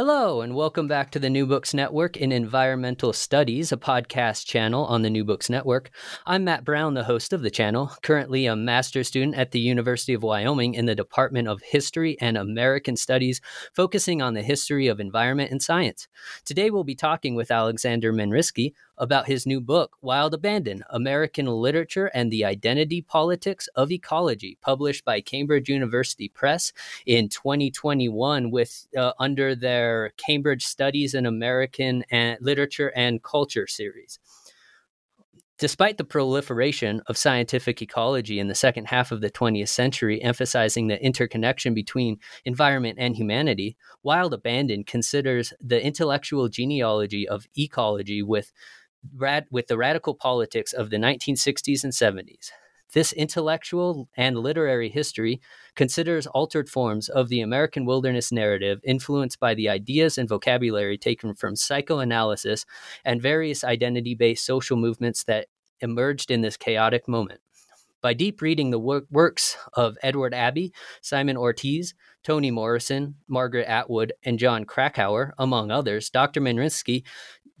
Hello, and welcome back to the New Books Network in Environmental Studies, a podcast channel on the New Books Network. I'm Matt Brown, the host of the channel, currently a master's student at the University of Wyoming in the Department of History and American Studies, focusing on the history of environment and science. Today, we'll be talking with Alexander Menrisky about his new book, Wild Abandon American Literature and the Identity Politics of Ecology, published by Cambridge University Press in 2021 with uh, under their Cambridge Studies in American and Literature and Culture series. Despite the proliferation of scientific ecology in the second half of the 20th century, emphasizing the interconnection between environment and humanity, Wild Abandon considers the intellectual genealogy of ecology with rad- with the radical politics of the 1960s and 70s. This intellectual and literary history considers altered forms of the American wilderness narrative influenced by the ideas and vocabulary taken from psychoanalysis and various identity based social movements that emerged in this chaotic moment. By deep reading the work- works of Edward Abbey, Simon Ortiz, Toni Morrison, Margaret Atwood, and Jon Krakauer, among others, Dr. Menrisky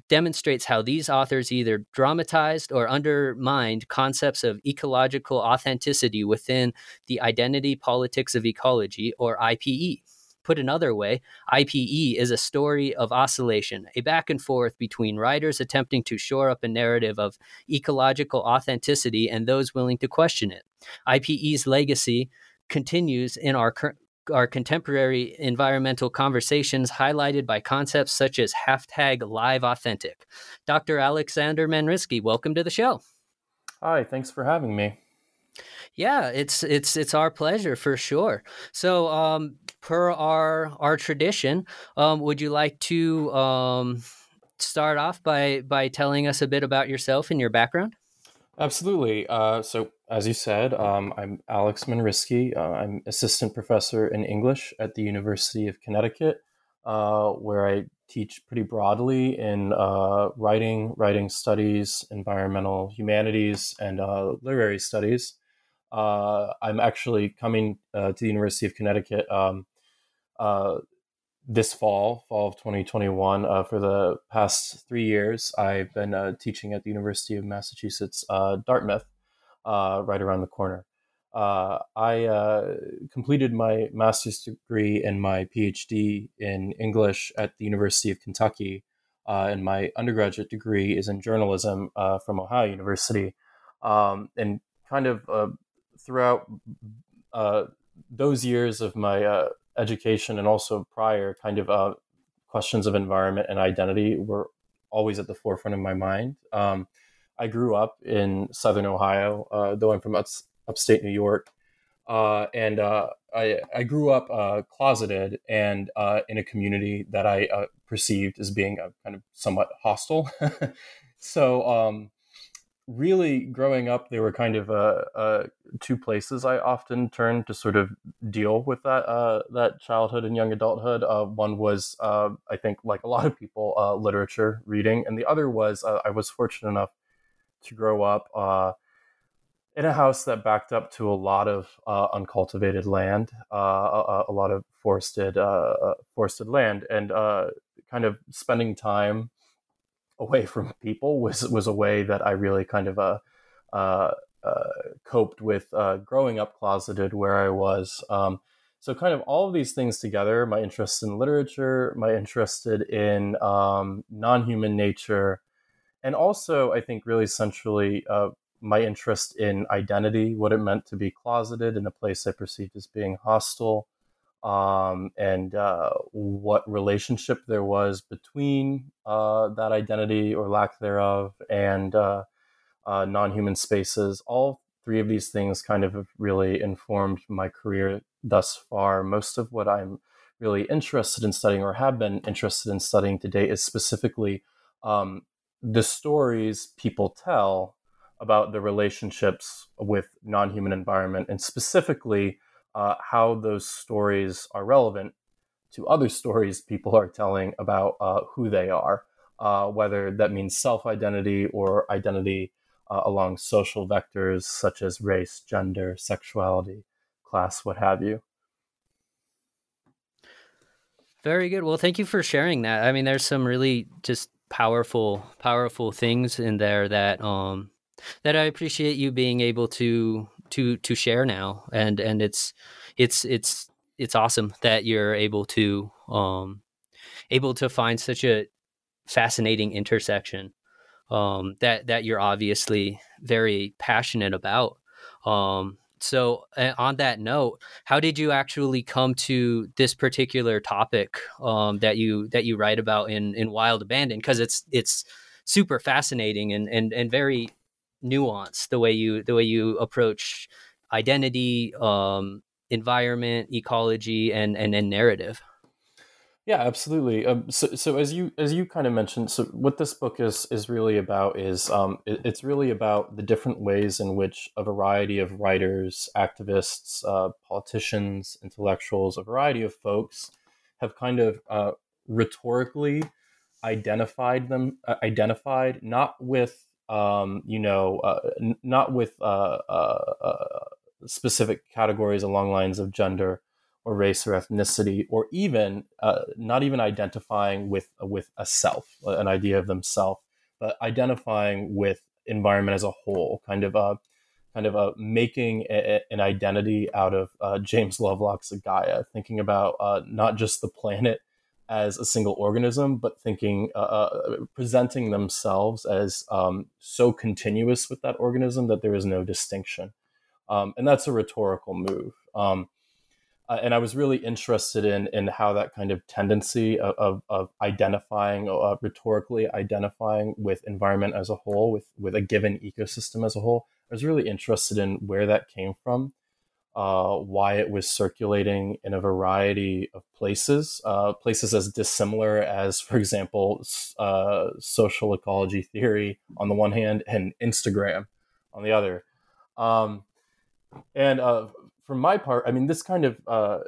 demonstrates how these authors either dramatized or undermined concepts of ecological authenticity within the identity politics of ecology, or IPE. Put another way, IPE is a story of oscillation, a back and forth between writers attempting to shore up a narrative of ecological authenticity and those willing to question it. IPE's legacy continues in our current our contemporary environmental conversations highlighted by concepts such as hashtag live authentic. Dr. Alexander Menrisky, welcome to the show. Hi, thanks for having me. Yeah, it's it's it's our pleasure for sure. So, um, per our our tradition, um, would you like to um, start off by by telling us a bit about yourself and your background? Absolutely. Uh, so, as you said, um, I'm Alex Menrisky. Uh, I'm assistant professor in English at the University of Connecticut, uh, where I teach pretty broadly in uh, writing, writing studies, environmental humanities, and uh, literary studies. Uh, I'm actually coming to the University of Connecticut um, this fall, fall of 2021. Uh, for the past three years, I've been uh, teaching at the University of Massachusetts, uh, Dartmouth, uh, right around the corner. Uh, I uh, completed my master's degree and my PhD in English at the University of Kentucky, and my undergraduate degree is in journalism from Ohio University. Um, and kind of throughout those years of my education and also prior kind of uh, questions of environment and identity were always at the forefront of my mind. Um, I grew up in Southern Ohio, uh, though I'm from ups, upstate New York. Uh, and uh, I, I, grew up uh, closeted and uh, in a community that I perceived as being kind of somewhat hostile. so um, really growing up, there were kind of uh, uh, two places I often turned to sort of deal with that uh, that childhood and young adulthood. Uh, one was, uh, I think, like a lot of people, uh, literature reading, and the other was I was fortunate enough to grow up in a house that backed up to a lot of uncultivated land, a, a, lot of forested forested land, and kind of spending time away from people was was a way that I really kind of uh, uh, uh, coped with uh, growing up closeted where I was. Um, so kind of all of these things together my interest in literature my interest in um, non-human nature and also i think really centrally uh, my interest in identity what it meant to be closeted in a place i perceived as being hostile um, and uh, what relationship there was between uh, that identity or lack thereof and uh, uh non-human spaces all three of these things kind of really informed my career thus far. Most of what I'm really interested in studying or have been interested in studying today is specifically um, the stories people tell about the relationships with non-human environment and specifically uh, how those stories are relevant to other stories people are telling about uh, who they are uh, whether that means self-identity or identity uh, along social vectors such as race gender sexuality class, what have you. Very good. Well, thank you for sharing that. I mean, there's some really just powerful, powerful things in there that um that I appreciate you being able to to to share now, and and it's it's it's it's awesome that you're able to um able to find such a fascinating intersection um that that you're obviously very passionate about. Um so on that note how did you actually come to this particular topic um, that you that you write about in in wild abandon? Because it's it's super fascinating and and and very nuanced the way you the way you approach identity um, environment ecology and and, and narrative yeah, absolutely. Um, so, so as you as you kind of mentioned, so what this book is is really about is um, it, it's really about the different ways in which a variety of writers, activists, uh, politicians, intellectuals, a variety of folks have kind of uh, rhetorically identified them uh, identified not with um, you know uh, n- not with uh, uh, specific categories along lines of gender or race or ethnicity, or even uh, not even identifying with with a self, an idea of themselves, but identifying with environment as a whole, kind of a kind of a making a, an identity out of uh, James Lovelock's Gaia, thinking about uh, not just the planet as a single organism, but thinking uh, uh, presenting themselves as um, so continuous with that organism that there is no distinction, um, and that's a rhetorical move. Um, uh, and I was really interested in in how that kind of tendency of, of, of identifying uh, rhetorically identifying with environment as a whole, with with a given ecosystem as a whole. I was really interested in where that came from, uh, why it was circulating in a variety of places, uh, places as dissimilar as, for example, uh, social ecology theory on the one hand and Instagram on the other. Um, and uh, for my part, I mean, this kind of uh,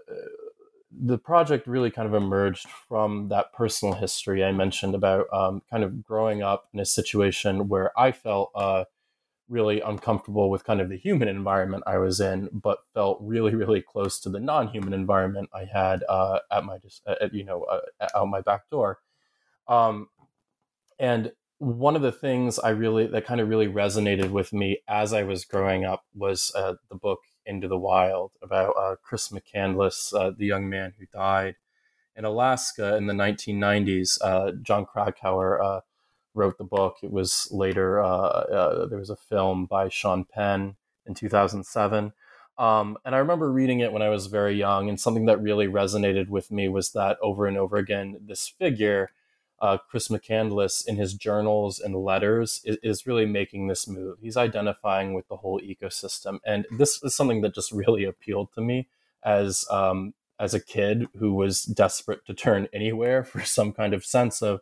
the project really kind of emerged from that personal history I mentioned about um, kind of growing up in a situation where I felt uh, really uncomfortable with kind of the human environment I was in, but felt really, really close to the non-human environment I had uh, at my just you know uh, out my back door. Um, and one of the things I really that kind of really resonated with me as I was growing up was uh, the book into the Wild about uh, Chris McCandless, uh, the young man who died in Alaska in the 1990s. Uh, Jon Krakauer uh, wrote the book. It was later, uh, uh, there was a film by Sean Penn in 2007. Um, and I remember reading it when I was very young, and something that really resonated with me was that over and over again, this figure uh, Chris McCandless in his journals and letters is, is, really making this move. He's identifying with the whole ecosystem, and this is something that just really appealed to me as um, as a kid who was desperate to turn anywhere for some kind of sense of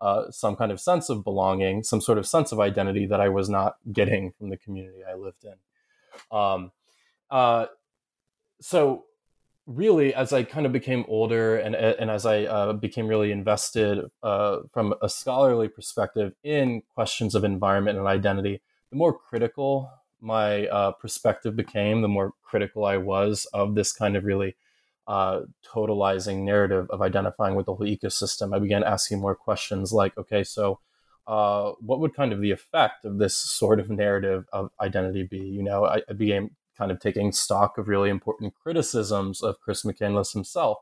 uh, some kind of sense of belonging, some sort of sense of identity that I was not getting from the community I lived in. Um, uh, so really, as I kind of became older and and as I uh, became really invested uh, from a scholarly perspective in questions of environment and identity, the more critical my uh, perspective became, the more critical I was of this kind of really uh, totalizing narrative of identifying with the whole ecosystem. I began asking more questions like, okay, so. Uh, what would kind of the effect of this sort of narrative of identity be? You know, I, I became kind of taking stock of really important criticisms of Chris McCandless himself.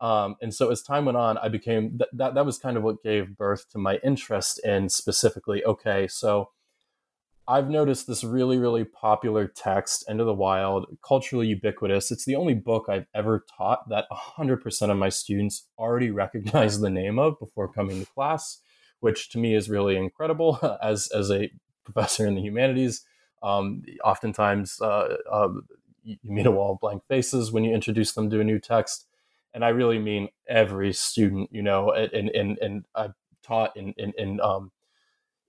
Um, and so as time went on, I became th- that that was kind of what gave birth to my interest in specifically. Okay, so I've noticed this really, really popular text, Into the Wild, culturally ubiquitous. It's the only book I've ever taught that 100% of my students already recognize the name of before coming to class, which to me is really incredible as, as a professor in the humanities. Um, oftentimes, uh, uh, you meet a wall of blank faces when you introduce them to a new text. And I really mean every student, you know, and, and, and I've taught in, in, in um,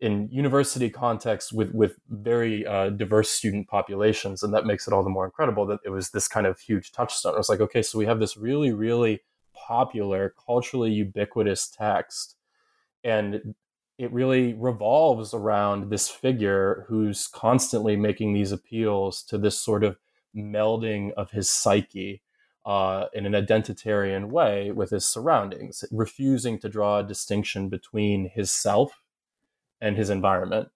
in university context with with very uh, diverse student populations, and that makes it all the more incredible that it was this kind of huge touchstone. I was like, okay, so we have this really, really popular, culturally ubiquitous text, and it really revolves around this figure who's constantly making these appeals to this sort of melding of his psyche uh, in an identitarian way with his surroundings, refusing to draw a distinction between his self and his environment.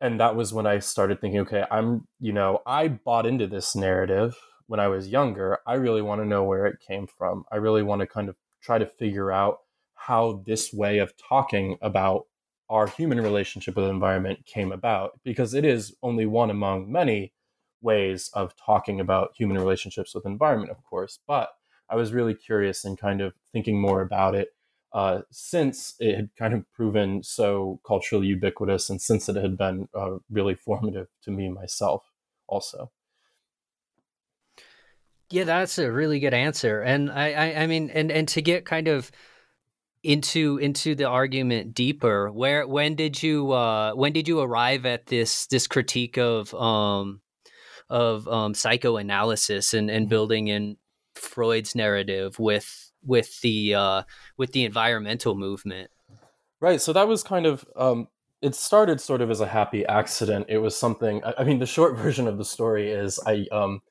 And that was when I started thinking, okay, I'm, you know, I bought into this narrative when I was younger. I really want to know where it came from. I really want to kind of try to figure out how this way of talking about our human relationship with the environment came about because it is only one among many ways of talking about human relationships with environment of course but i was really curious and kind of thinking more about it uh, since it had kind of proven so culturally ubiquitous and since it had been uh, really formative to me myself also. Yeah that's a really good answer and I, I i mean and and to get kind of into into the argument deeper where when did you uh when did you arrive at this this critique of um of um psychoanalysis and and mm-hmm. building in freud's narrative with with the uh, with the environmental movement. Right. So that was kind of um, it started sort of as a happy accident. It was something. I, I mean, the short version of the story is I um,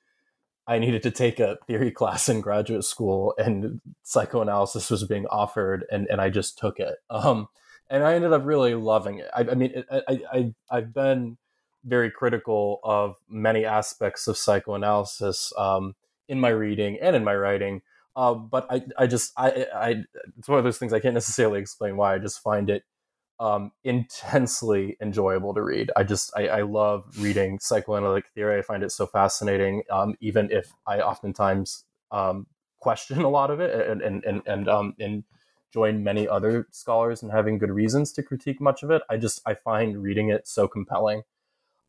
I needed to take a theory class in graduate school, and psychoanalysis was being offered, and and I just took it. Um, and I ended up really loving it. I, I mean, I, I I've been very critical of many aspects of psychoanalysis um, in my reading and in my writing. Uh, but I, I just, I, I, it's one of those things I can't necessarily explain why. I just find it um, intensely enjoyable to read. I just, I, I, love reading psychoanalytic theory. I find it so fascinating, um, even if I oftentimes um, question a lot of it and and and and, um, and join many other scholars in having good reasons to critique much of it. I just, I find reading it so compelling.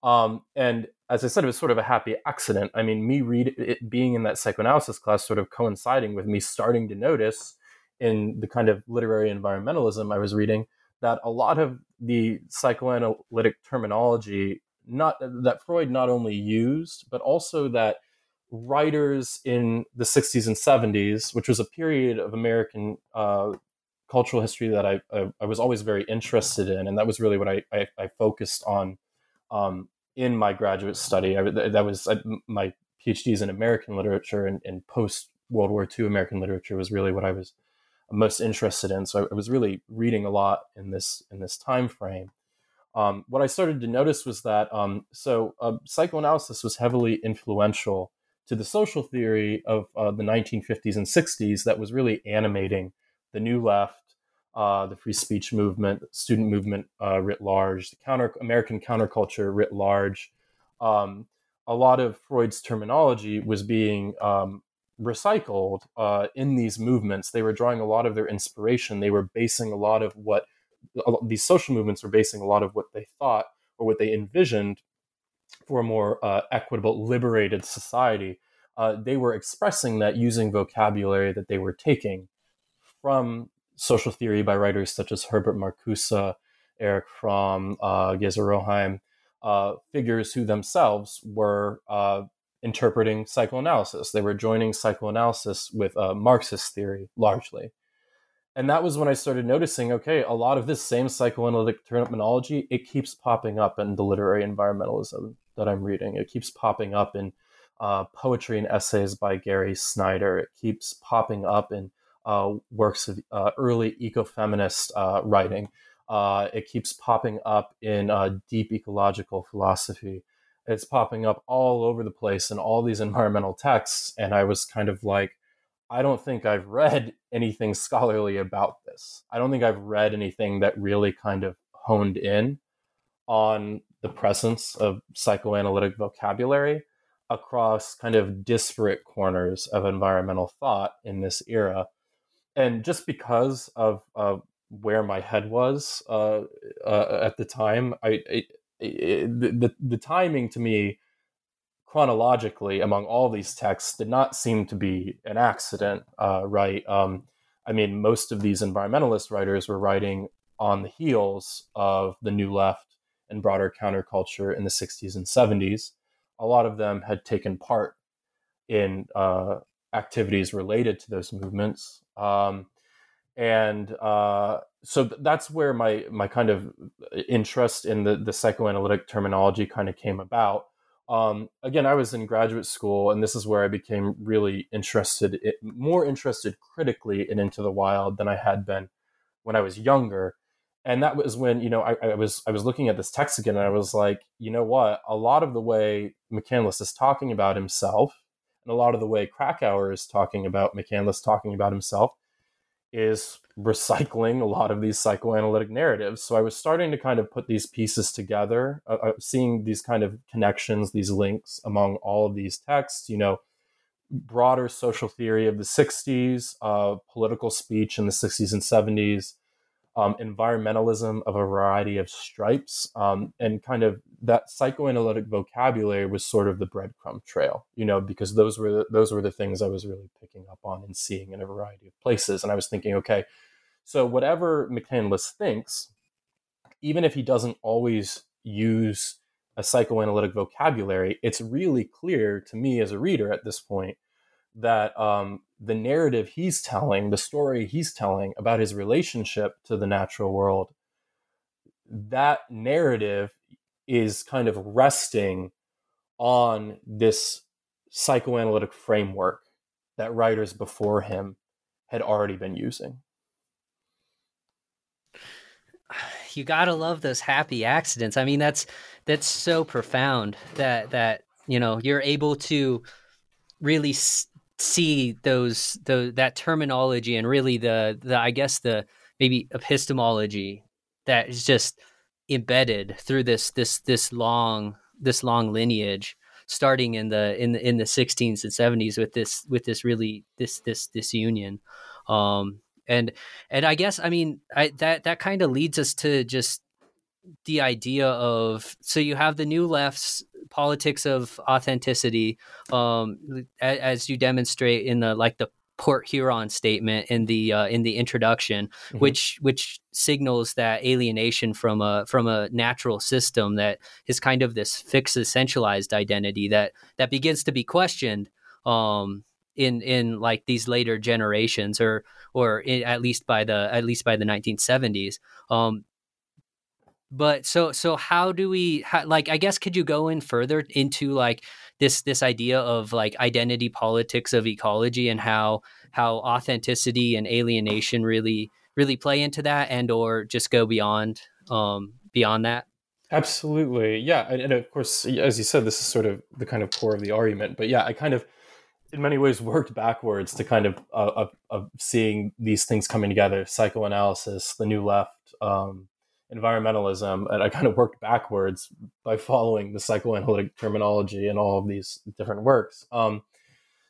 Um, and as I said, it was sort of a happy accident. I mean, me read it being in that psychoanalysis class, sort of coinciding with me starting to notice in the kind of literary environmentalism I was reading that a lot of the psychoanalytic terminology, not that Freud not only used, but also that writers in the 60s and 70s, which was a period of American uh, cultural history that I, I, I, was always very interested in, and that was really what I, I, I focused on um, in my graduate study. That was my PhDs in American literature and, and post World War II American literature was really what I was most interested in. So I was really reading a lot in this in this time frame. Um, what I started to notice was that um, so uh, psychoanalysis was heavily influential to the social theory of uh, the 1950s and 60s that was really animating the new left uh, the free speech movement, student movement uh, writ large, the counter American counterculture writ large. Um, a lot of Freud's terminology was being um, recycled uh, in these movements. They were drawing a lot of their inspiration. They were basing a lot of what these social movements were basing a lot of what they thought or what they envisioned for a more uh, equitable, liberated society. Uh, they were expressing that using vocabulary that they were taking from social theory by writers such as Herbert Marcuse, Erich Fromm, uh, Geza Roheim, uh, figures who themselves were uh, interpreting psychoanalysis. They were joining psychoanalysis with uh, Marxist theory largely. And that was when I started noticing okay, a lot of this same psychoanalytic terminology, it keeps popping up in the literary environmentalism that I'm reading. It keeps popping up in uh, poetry and essays by Gary Snyder. It keeps popping up in uh, works of uh, early ecofeminist uh, writing. Uh, it keeps popping up in uh, deep ecological philosophy. It's popping up all over the place in all these environmental texts. And I was kind of like, I don't think I've read anything scholarly about this. I don't think I've read anything that really kind of honed in on the presence of psychoanalytic vocabulary across kind of disparate corners of environmental thought in this era. And just because of uh, where my head was uh, uh, at the time, I, it, the, the timing to me chronologically among all these texts did not seem to be an accident, uh, right? Um, I mean, most of these environmentalist writers were writing on the heels of the New Left and broader counterculture in the 60s and 70s. A lot of them had taken part in uh, activities related to those movements. Um, and uh, so that's where my my kind of interest in the the psychoanalytic terminology kind of came about. Um, again, I was in graduate school, and this is where I became really interested, in, more interested critically in Into the Wild than I had been when I was younger. And that was when you know I, I was I was looking at this text again, and I was like, you know what? A lot of the way McCandless is talking about himself, and a lot of the way Krakauer is talking about McCandless talking about himself, is recycling a lot of these psychoanalytic narratives. So I was starting to kind of put these pieces together, uh, uh, seeing these kind of connections, these links among all of these texts, you know, broader social theory of the 60s, uh, political speech in the 60s and 70s, um, environmentalism of a variety of stripes, um, and kind of that psychoanalytic vocabulary was sort of the breadcrumb trail, you know, because those were the, those were the things I was really picking up on and seeing in a variety of places. And I was thinking, okay, so whatever McCandless thinks, even if he doesn't always use a psychoanalytic vocabulary, it's really clear to me as a reader at this point that um, the narrative he's telling, the story he's telling about his relationship to the natural world, that narrative is kind of resting on this psychoanalytic framework that writers before him had already been using. You gotta love those happy accidents. I mean, that's that's so profound that that you know you're able to really see those the that terminology and really the the I guess the maybe epistemology that is just embedded through this this this long this long lineage starting in the in the in the 16s and 70s with this with this really this this this union. Um and and i guess i mean I, that that kind of leads us to just the idea of so you have the new left's politics of authenticity um as, as you demonstrate in the like the Port Huron statement in the uh, in the introduction, mm-hmm. which which signals that alienation from a from a natural system that is kind of this fixed essentialized identity that that begins to be questioned um, in in like these later generations or or in, at least by the at least by the 1970s. Um, but so so how do we how, like I guess could you go in further into like this this idea of like identity politics of ecology and how how authenticity and alienation really really play into that and or just go beyond um beyond that? Absolutely. Yeah and, and of course as you said this is sort of the kind of core of the argument but yeah i kind of in many ways worked backwards to kind of uh, of, of seeing these things coming together psychoanalysis the new left um, environmentalism and i kind of worked backwards by following the psychoanalytic terminology in all of these different works um,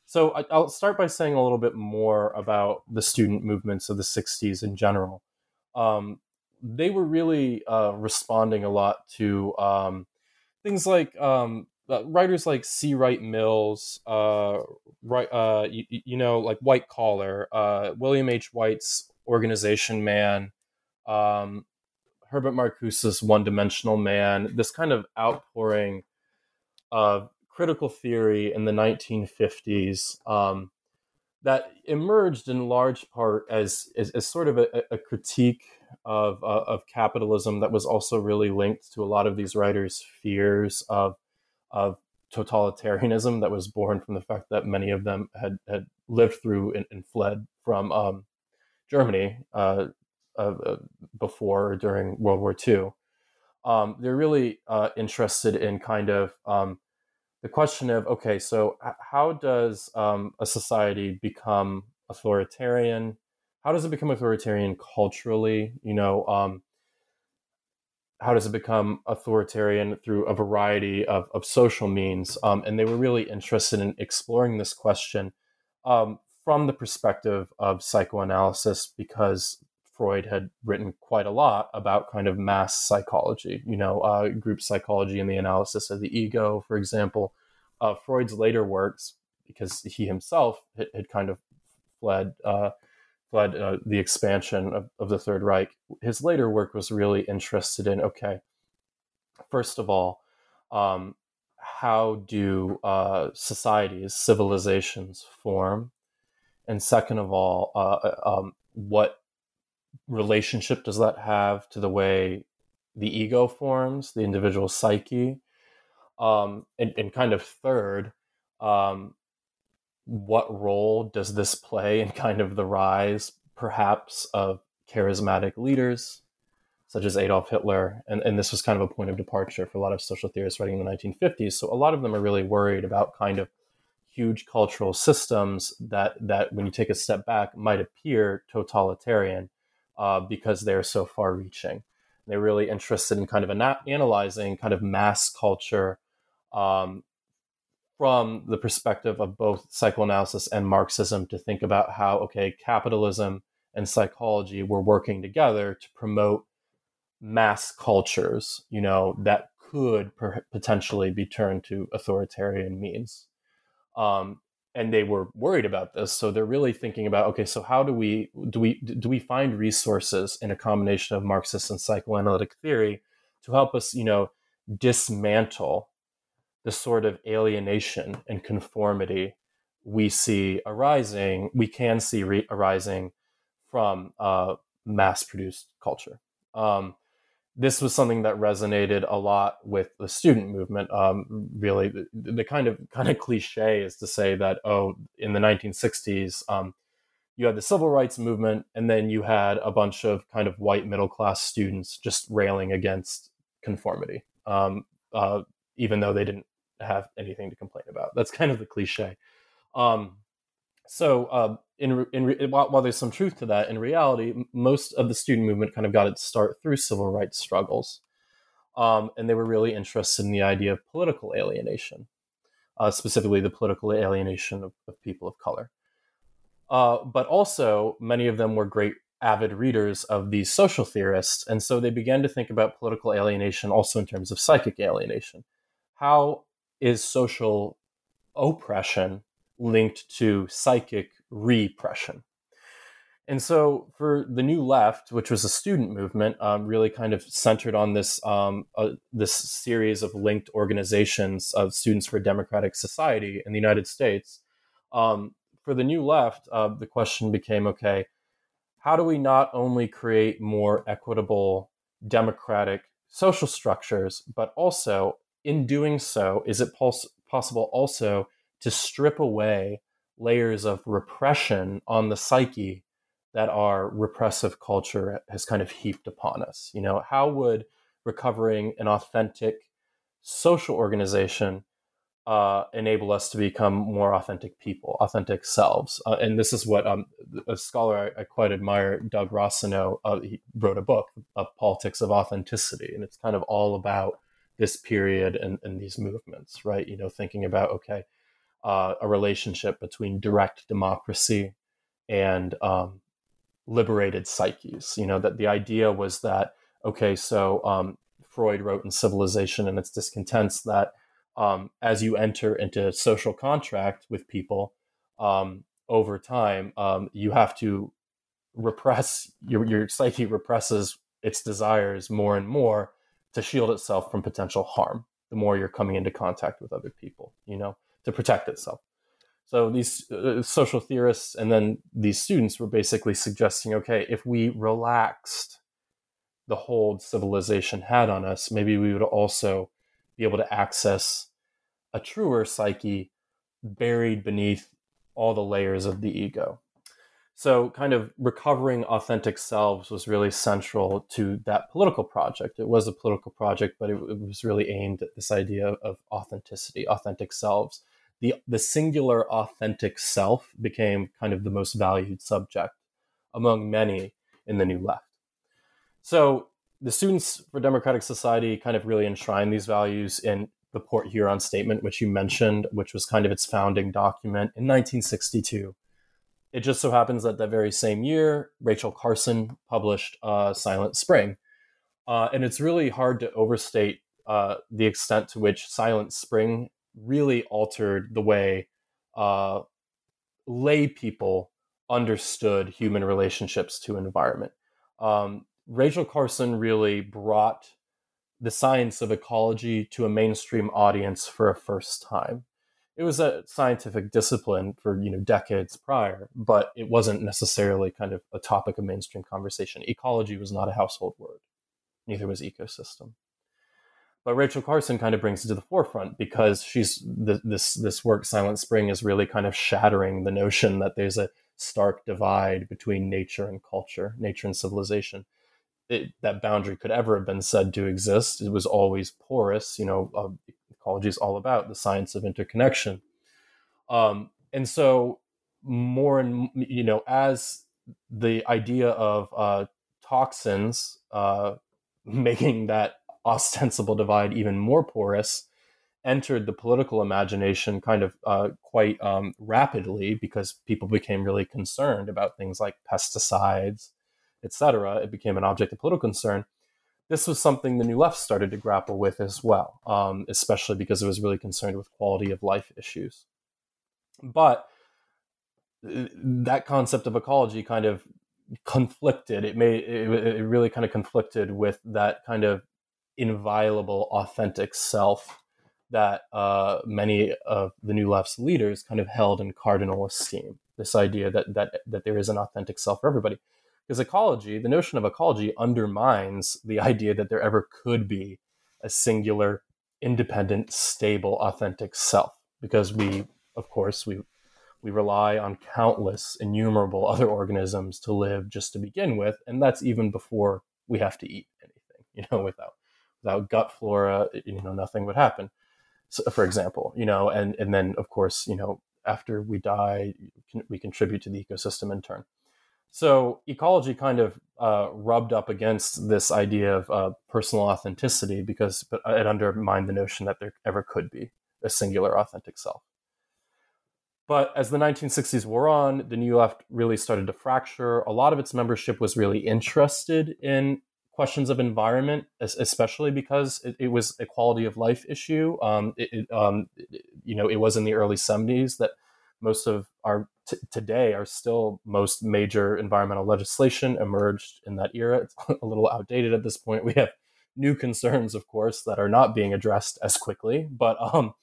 so I, will start by saying a little bit more about the student movements of the 60s in general um, they were really uh, responding a lot to um, things like um, uh, writers like C. Wright Mills, uh, right, uh, you, you, know, like White Collar, uh, William H. Whyte's Organization Man, um, Herbert Marcuse's One Dimensional Man, this kind of outpouring of critical theory in the 1950s um, that emerged in large part as, as, as sort of a, a critique of, uh, of capitalism that was also really linked to a lot of these writers' fears of, of totalitarianism that was born from the fact that many of them had, had lived through and, and fled from um, Germany uh, uh, before or during World War II. um, they're really uh, interested in kind of um, the question of okay, so how does um, a society become authoritarian? How does it become authoritarian culturally? You know, um, how does it become authoritarian through a variety of, of social means? Um, and they were really interested in exploring this question um, from the perspective of psychoanalysis because Freud had written quite a lot about kind of mass psychology, you know, uh, group psychology and the analysis of the ego, for example. Uh, Freud's later works, because he himself had, had kind of fled uh, fled uh, the expansion of, of the Third Reich, his later work was really interested in okay, first of all, um, how do uh, societies, civilizations form? And second of all, uh, um, what relationship does that have to the way the ego forms, the individual psyche? Um, and, and, kind of third, um, what role does this play in kind of the rise, perhaps, of charismatic leaders such as Adolf Hitler? And, and this was kind of a point of departure for a lot of social theorists writing in the 1950s. So a lot of them are really worried about kind of huge cultural systems that, that when you take a step back, might appear totalitarian uh, because they're so far reaching. They're really interested in kind of ana- analyzing kind of mass culture um, from the perspective of both psychoanalysis and Marxism to think about how, okay, capitalism and psychology were working together to promote mass cultures, you know, that could per- potentially be turned to authoritarian means. Um, and they were worried about this, so they're really thinking about, okay, so how do we do we do we find resources in a combination of Marxist and psychoanalytic theory to help us, you know, dismantle the sort of alienation and conformity we see arising, we can see re- arising from uh, mass produced culture. Um, this was something that resonated a lot with the student movement. Um, really, the, the, kind of kind of cliche is to say that oh, in the 1960s, um, you had the civil rights movement, and then you had a bunch of kind of white middle class students just railing against conformity, um, uh, even though they didn't have anything to complain about. That's kind of the cliche. Um, so, uh, in, in while, while, there's some truth to that, in reality, most of the student movement kind of got its start through civil rights struggles, um, and they were really interested in the idea of political alienation, uh, specifically the political alienation of, of people of color. Uh, but also, many of them were great avid readers of these social theorists, and so they began to think about political alienation also in terms of psychic alienation. How is social oppression linked to psychic repression. And so, for the New Left, which was a student movement, um, really kind of centered on this um, uh, this series of linked organizations of Students for a Democratic Society in the United States. Um, for the New Left, uh, the question became: Okay, how do we not only create more equitable democratic social structures, but also in doing so, is it pos- possible also to strip away layers of repression on the psyche that our repressive culture has kind of heaped upon us? You know, how would recovering an authentic social organization uh, enable us to become more authentic people, authentic selves. Uh, and this is what um, a scholar I, I, quite admire, Doug Rossinow, uh, he wrote a book, of Politics of Authenticity, and it's kind of all about this period and, and these movements, right? You know, thinking about, okay, uh, a relationship between direct democracy and um, liberated psyches. You know, that the idea was that, okay, so um, Freud wrote in Civilization and its Discontents that um, as you enter into social contract with people um, over time, um, you have to repress your, your psyche represses its desires more and more to shield itself from potential harm the more you're coming into contact with other people you know to protect itself so these uh, social theorists and then these students were basically suggesting okay if we relaxed the hold civilization had on us maybe we would also be able to access a truer psyche buried beneath all the layers of the ego So, kind of recovering authentic selves was really central to that political project. It was a political project, but it, it was really aimed at this idea of authenticity, authentic selves. The, the singular authentic self became kind of the most valued subject among many in the New Left. So, the Students for Democratic Society kind of really enshrined these values in the Port Huron Statement, which you mentioned, which was kind of its founding document in 1962 it just so happens that that very same year, Rachel Carson published uh, Silent Spring. Uh, and it's really hard to overstate uh, the extent to which Silent Spring really altered the way uh, lay people understood human relationships to environment. Um, Rachel Carson really brought the science of ecology to a mainstream audience for a first time it was a scientific discipline for you know decades prior, but it wasn't necessarily kind of a topic of mainstream conversation. Ecology was not a household word, neither was ecosystem. But Rachel Carson kind of brings it to the forefront because she's the, this this work, Silent Spring, is really kind of shattering the notion that there's a stark divide between nature and culture, nature and civilization. It, that boundary could ever have been said to exist. It was always porous. You know, uh, ecology is all about the science of interconnection. Um, and so, more and you know, as the idea of uh, toxins uh, making that ostensible divide even more porous entered the political imagination kind of uh, quite um, rapidly because people became really concerned about things like pesticides, etc. It became an object of political concern this was something the New Left started to grapple with as well, um, especially because it was really concerned with quality of life issues. But uh, that concept of ecology kind of conflicted. It made it, it really kind of conflicted with that kind of inviolable, authentic self that uh, many of the New Left's leaders kind of held in cardinal esteem. This idea that that that there is an authentic self for everybody. Because ecology, the notion of ecology undermines the idea that there ever could be a singular, independent, stable, authentic self. Because we, of course, we we rely on countless, innumerable other organisms to live just to begin with, and that's even before we have to eat anything. You know, without without gut flora, you know, nothing would happen. So, for example, you know, and and then of course, you know, after we die, we contribute to the ecosystem in turn. So ecology kind of uh, rubbed up against this idea of uh, personal authenticity because it undermined the notion that there ever could be a singular authentic self. But as the 1960s wore on, the New Left really started to fracture. A lot of its membership was really interested in questions of environment, especially because it, it was a quality of life issue. Um, it, um, you know, it was in the early 70s that most of our t- today are still most major environmental legislation emerged in that era. It's a little outdated at this point. We have new concerns, of course, that are not being addressed as quickly. But um,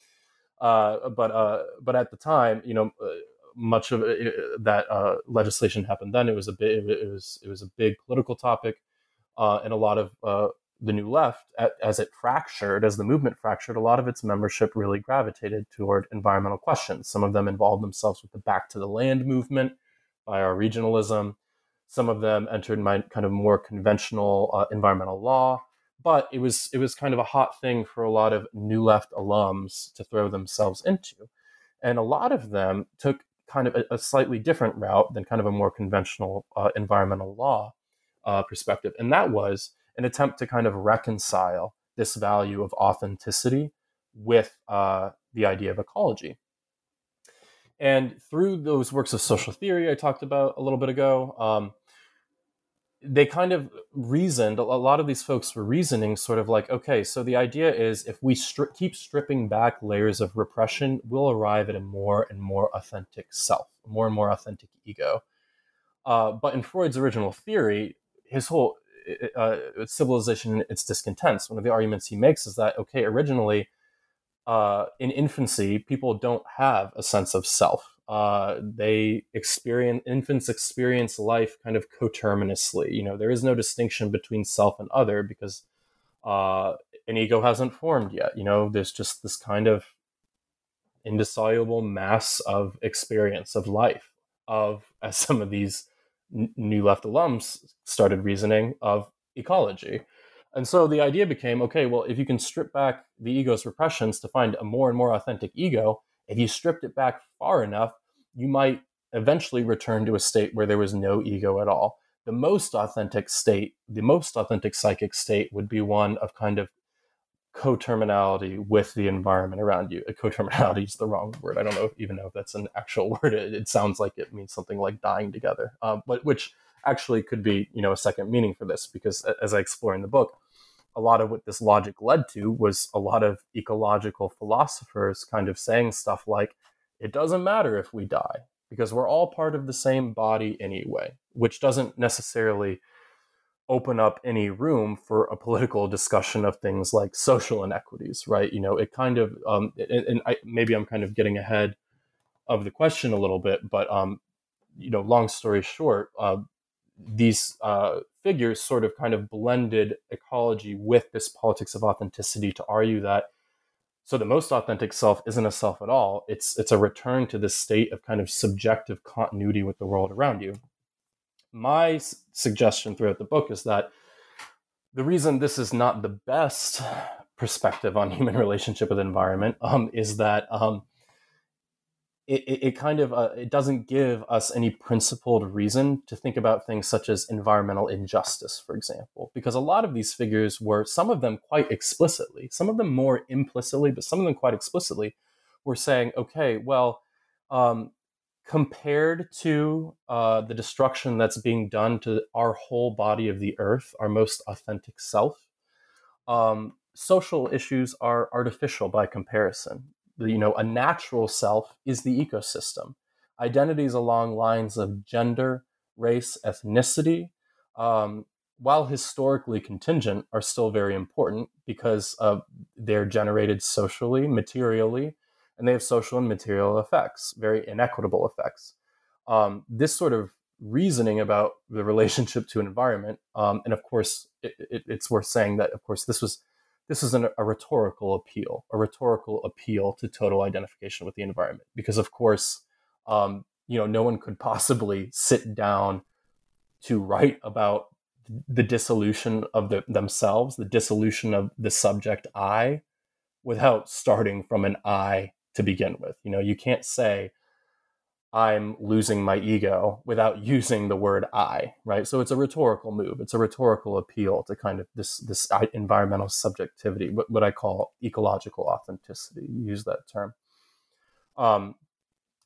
uh, but uh, but at the time, you know, uh, much of it, that uh, legislation happened then. It was a bit. It was it was a big political topic, uh, and a lot of uh, the new left, as it fractured, as the movement fractured, a lot of its membership really gravitated toward environmental questions. Some of them involved themselves with the Back to the Land movement, bioregionalism. Some of them entered my kind of more conventional uh, environmental law. But it was it was kind of a hot thing for a lot of new left alums to throw themselves into, and a lot of them took kind of a, a slightly different route than kind of a more conventional uh, environmental law uh, perspective, and that was an attempt to kind of reconcile this value of authenticity with uh, the idea of ecology. And through those works of social theory I talked about a little bit ago, um, they kind of reasoned, a lot of these folks were reasoning sort of like, okay, so the idea is if we stri- keep stripping back layers of repression, we'll arrive at a more and more authentic self, more and more authentic ego. Uh, but in Freud's original theory, his whole uh, civilization its discontents. One of the arguments he makes is that okay, originally uh, in infancy, people don't have a sense of self. Uh, they experience infants experience life kind of coterminously. You know, there is no distinction between self and other because uh, an ego hasn't formed yet. You know, there's just this kind of indissoluble mass of experience of life. of, as some of these new left alums started reasoning, of ecology. And so the idea became okay, well, if you can strip back the ego's repressions to find a more and more authentic ego, if you stripped it back far enough, you might eventually return to a state where there was no ego at all. The most authentic state, the most authentic psychic state would be one of kind of coterminality with the environment around you. A coterminality is the wrong word. I don't know even know if that's an actual word. It, it sounds like it means something like dying together, um, but which actually could be you know a second meaning for this because as I explore in the book, a lot of what this logic led to was a lot of ecological philosophers kind of saying stuff like, "It doesn't matter if we die because we're all part of the same body anyway," which doesn't necessarily open up any room for a political discussion of things like social inequities, right? You know, it kind of, um, and, and I, maybe I'm kind of getting ahead of the question a little bit, but, um, you know, long story short, uh, these uh, figures sort of kind of blended ecology with this politics of authenticity to argue that so the most authentic self isn't a self at all it's it's a return to this state of kind of subjective continuity with the world around you my suggestion throughout the book is that the reason this is not the best perspective on human relationship with environment um, is that um, it, it, it, kind of uh, it doesn't give us any principled reason to think about things such as environmental injustice for example because a lot of these figures were some of them quite explicitly some of them more implicitly but some of them quite explicitly were saying okay well um, compared to uh, the destruction that's being done to our whole body of the earth, our most authentic self, um, social issues are artificial by comparison. You know, a natural self is the ecosystem. Identities along lines of gender, race, ethnicity, um, while historically contingent, are still very important because uh, they're generated socially, materially, and they have social and material effects, very inequitable effects. Um, this sort of reasoning about the relationship to environment, um, and of course, it, it, it's worth saying that, of course, this was this is an, a rhetorical appeal, a rhetorical appeal to total identification with the environment, because of course, um, you know, no one could possibly sit down to write about the dissolution of the, themselves, the dissolution of the subject I, without starting from an I to begin with. You know, you can't say, I'm losing my ego without using the word I, right? So it's a rhetorical move. It's a rhetorical appeal to kind of this this environmental subjectivity, what, what I call ecological authenticity. Use that term. Um,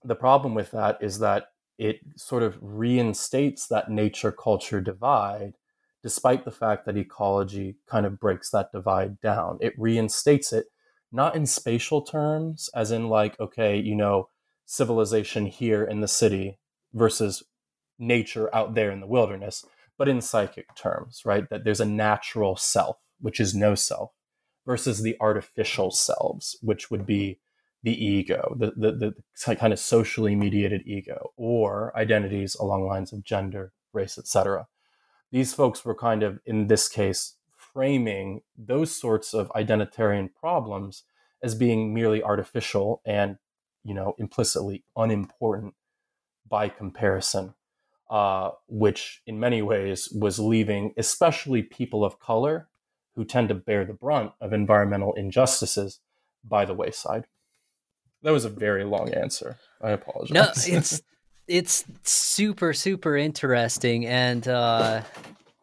the problem with that is that it sort of reinstates that nature culture divide, despite the fact that ecology kind of breaks that divide down. It reinstates it not in spatial terms, as in like, okay, you know, civilization here in the city versus nature out there in the wilderness, but in psychic terms, right? That there's a natural self, which is no self, versus the artificial selves, which would be the ego, the, the, the kind of socially mediated ego, or identities along lines of gender, race, etc. These folks were kind of, in this case, framing those sorts of identitarian problems as being merely artificial and you know implicitly unimportant by comparison uh, which in many ways was leaving especially people of color who tend to bear the brunt of environmental injustices by the wayside. That was a very long answer. I apologize. no it's it's super super interesting and uh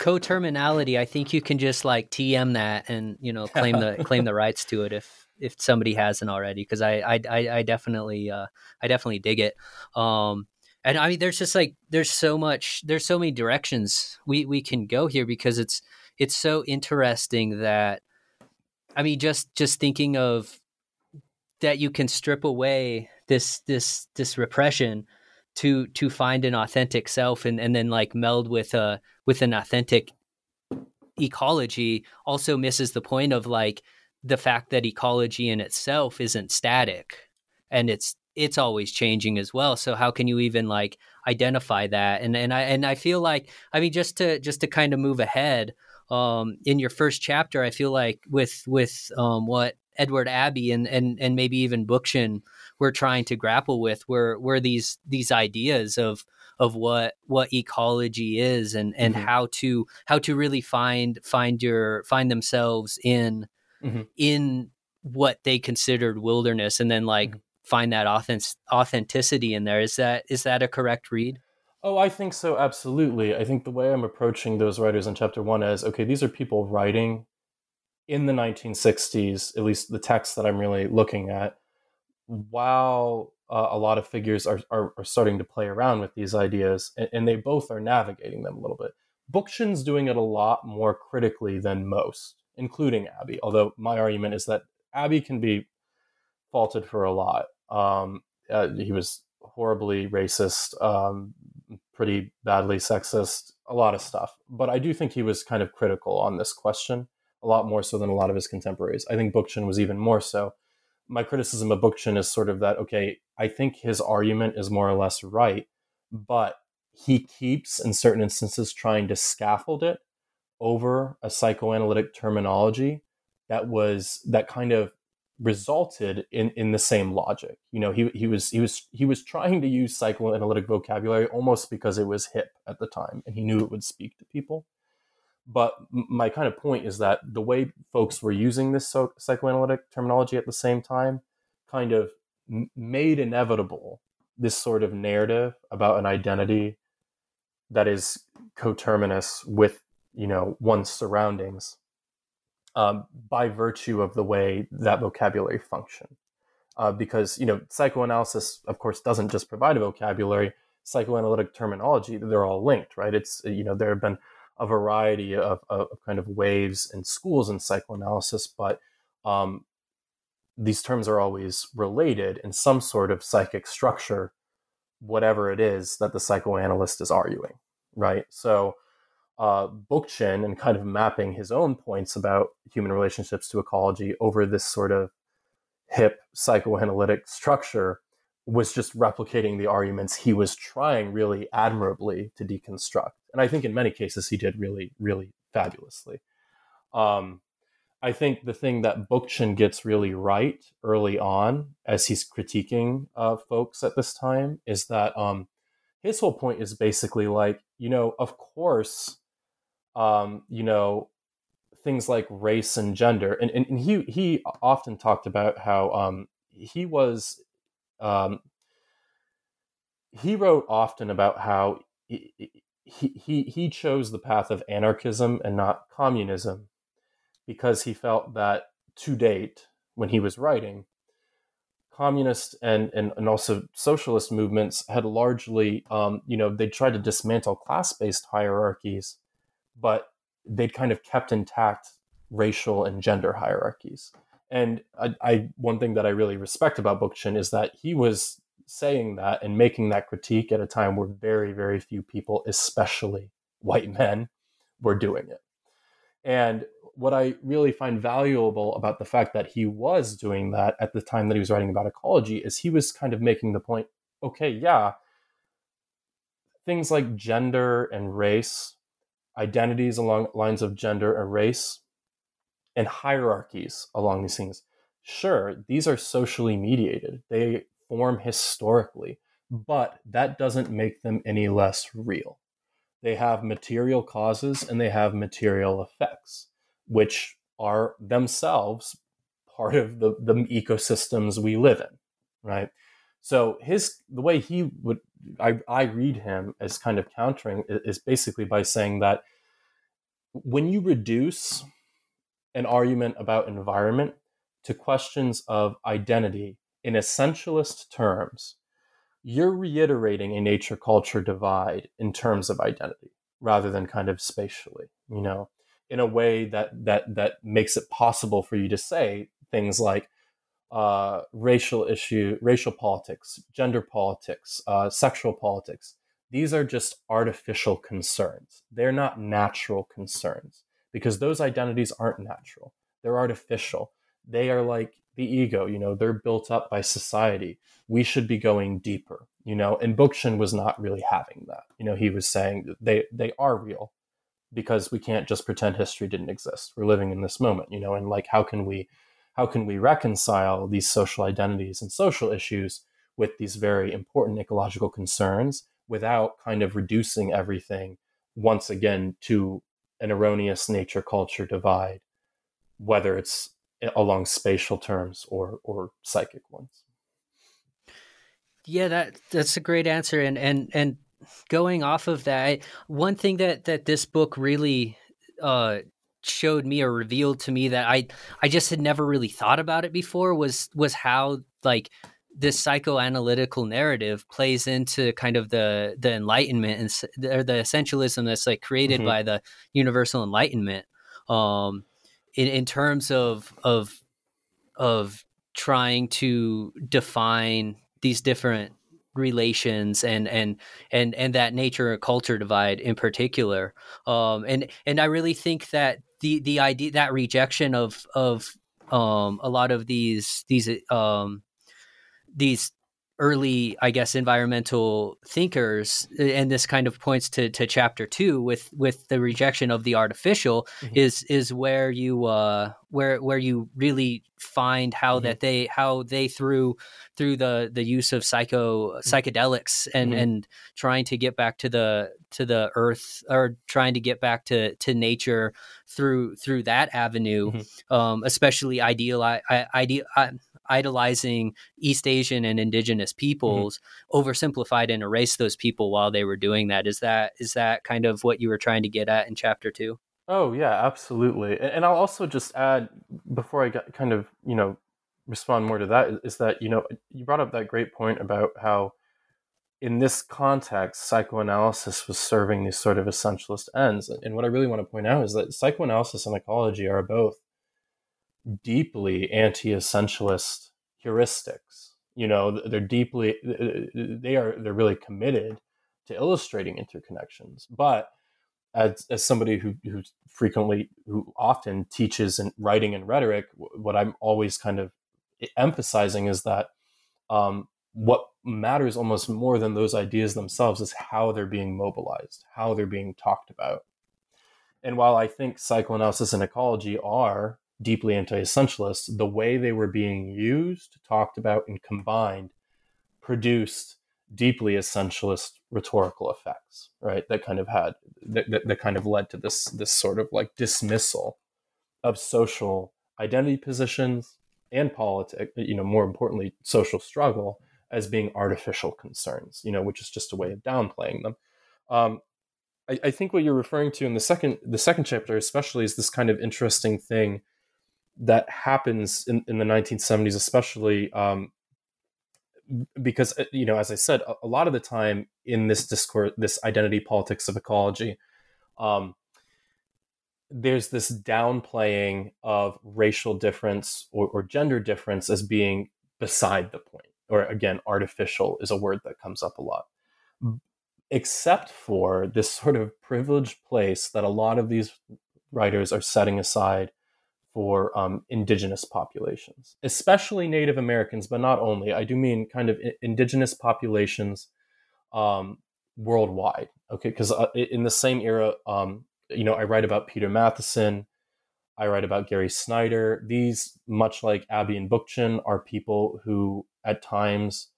coterminality, I think you can just like TM that and you know claim the claim the rights to it if if somebody hasn't already because I, I I definitely uh, I definitely dig it. Um, and I mean, there's just like there's so much there's so many directions we we can go here because it's it's so interesting that I mean just just thinking of that you can strip away this this this repression to to find an authentic self and and then like meld with a with an authentic ecology also misses the point of like the fact that ecology in itself isn't static and it's it's always changing as well. So how can you even like identify that? And and I and I feel like I mean just to just to kind of move ahead um in your first chapter I feel like with with um what Edward Abbey and and and maybe even Bookchin were trying to grapple with were were these these ideas of of what what ecology is and and mm-hmm. how to how to really find find your find themselves in mm-hmm. in what they considered wilderness and then like mm-hmm. find that authentic, authenticity in there is that is that a correct read oh i think so absolutely i think the way i'm approaching those writers in chapter one is okay these are people writing in the 1960s at least the text that i'm really looking at while uh, a lot of figures are, are, are, starting to play around with these ideas and, and, they both are navigating them a little bit bookchin's doing it a lot more critically than most including Abbey. although my argument is that Abbey can be faulted for a lot um, uh, he was horribly racist um, pretty badly sexist a lot of stuff but i do think he was kind of critical on this question a lot more so than a lot of his contemporaries i think bookchin was even more so my criticism of Bookchin is sort of that okay, I think his argument is more or less right, but he keeps in certain instances trying to scaffold it over a psychoanalytic terminology that was that kind of resulted in in the same logic. You know, he he was he was he was trying to use psychoanalytic vocabulary almost because it was hip at the time and he knew it would speak to people. But my kind of point is that the way folks were using this so- psychoanalytic terminology at the same time kind of m- made inevitable this sort of narrative about an identity that is coterminous with you know one's surroundings um, by virtue of the way that vocabulary function. Uh, because you know psychoanalysis of course doesn't just provide a vocabulary. Psychoanalytic terminology they're all linked right? It's you know there have been a variety of, of, kind of waves and schools in psychoanalysis, but um, these terms are always related in some sort of psychic structure, whatever it is that the psychoanalyst is arguing, right? So, uh, Bookchin and kind of mapping his own points about human relationships to ecology over this sort of hip psychoanalytic structure was just replicating the arguments he was trying really admirably to deconstruct and I think in many cases he did really, really fabulously. Um, I think the thing that Bookchin gets really right early on, as he's critiquing uh, folks at this time, is that um, his whole point is basically like, you know, of course, um, you know, things like race and gender, and, and, and he he often talked about how um, he was. Um, he wrote often about how he, he, he chose the path of anarchism and not communism because he felt that to date, when he was writing, communist and, and, and also socialist movements had largely, um, you know, they tried to dismantle class based hierarchies, but they'd kind of kept intact racial and gender hierarchies. And I, I one thing that I really respect about Bookchin is that he was saying that and making that critique at a time where very, very few people, especially white men, were doing it. And what I really find valuable about the fact that he was doing that at the time that he was writing about ecology is he was kind of making the point okay, yeah, things like gender and race, identities along lines of gender and race, and hierarchies along these things. Sure, these are socially mediated. They form historically, but that doesn't make them any less real. They have material causes and they have material effects, which are themselves part of the, the ecosystems we live in, right? So his the way he would I, I read him as kind of countering is basically by saying that when you reduce an argument about environment to questions of identity in essentialist terms, you're reiterating a nature culture divide in terms of identity rather than kind of spatially, you know, in a way that that that makes it possible for you to say things like uh, racial issue, racial politics, gender politics, uh, sexual politics. These are just artificial concerns. They're not natural concerns because those identities aren't natural. They're artificial. They are like the ego you know they're built up by society we should be going deeper you know and Bookchin was not really having that you know he was saying they they are real because we can't just pretend history didn't exist we're living in this moment you know and like how can we how can we reconcile these social identities and social issues with these very important ecological concerns without kind of reducing everything once again to an erroneous nature culture divide, whether it's along spatial terms or or psychic ones. Yeah, that that's a great answer, and and and going off of that, one thing that that this book really uh, showed me or revealed to me that I I just had never really thought about it before was was how like this psychoanalytical narrative plays into kind of the the enlightenment and or the essentialism that's like created mm-hmm. by the universal enlightenment um in, in terms of of of trying to define these different relations and and and and that nature and culture divide in particular um and and i really think that the the idea that rejection of of um a lot of these these um these early i guess environmental thinkers and this kind of points to, to chapter two with with the rejection of the artificial mm-hmm. is is where you uh where where you really find how mm-hmm. that they how they through through the the use of psycho mm-hmm. psychedelics and mm-hmm. and trying to get back to the to the earth or trying to get back to to nature through through that avenue mm-hmm. um especially ideal I, I, ideal I, idolizing East Asian and indigenous mm-hmm. peoples mm-hmm. oversimplified and erased those people while they were doing that. Is that is that kind of what you were trying to get at in chapter two? Oh yeah, absolutely. And I'll also just add before I get kind of you know respond more to that is that you know you brought up that great point about how in this context psychoanalysis was serving these sort of essentialist ends and what i really want to point out is that psychoanalysis and ecology are both deeply anti-essentialist heuristics. You know, they're deeply they are they're really committed to illustrating interconnections. But as, as somebody who who frequently who often teaches in writing and rhetoric, what I'm always kind of emphasizing is that um, what matters almost more than those ideas themselves is how they're being mobilized, how they're being talked about. And while I think psychoanalysis and ecology are deeply anti-essentialist, the way they were being used, talked about, and combined produced deeply essentialist rhetorical effects, right? That kind of had that, that, that kind of led to this this sort of like dismissal of social identity positions and politics, you know, more importantly, social struggle as being artificial concerns, you know, which is just a way of downplaying them. Um, I, I, think what you're referring to in the second the second chapter, especially, is this kind of interesting thing that happens in, in the 1970s, especially um, because, uh, you know, as I said, a, a, lot of the time in this discourse, this identity politics of ecology, um, there's this downplaying of racial difference or, or gender difference as being beside the point, or again, artificial is a word that comes up a lot. Except for this sort of privileged place that a lot of these writers are setting aside for um, indigenous populations, especially Native Americans, but not only. I do mean kind of indigenous populations um, worldwide. Okay, because uh, in the same era, um, you know, I write about Peter Matthiessen, I write about Gary Snyder. These, much like Abbey and Bookchin, are people who at times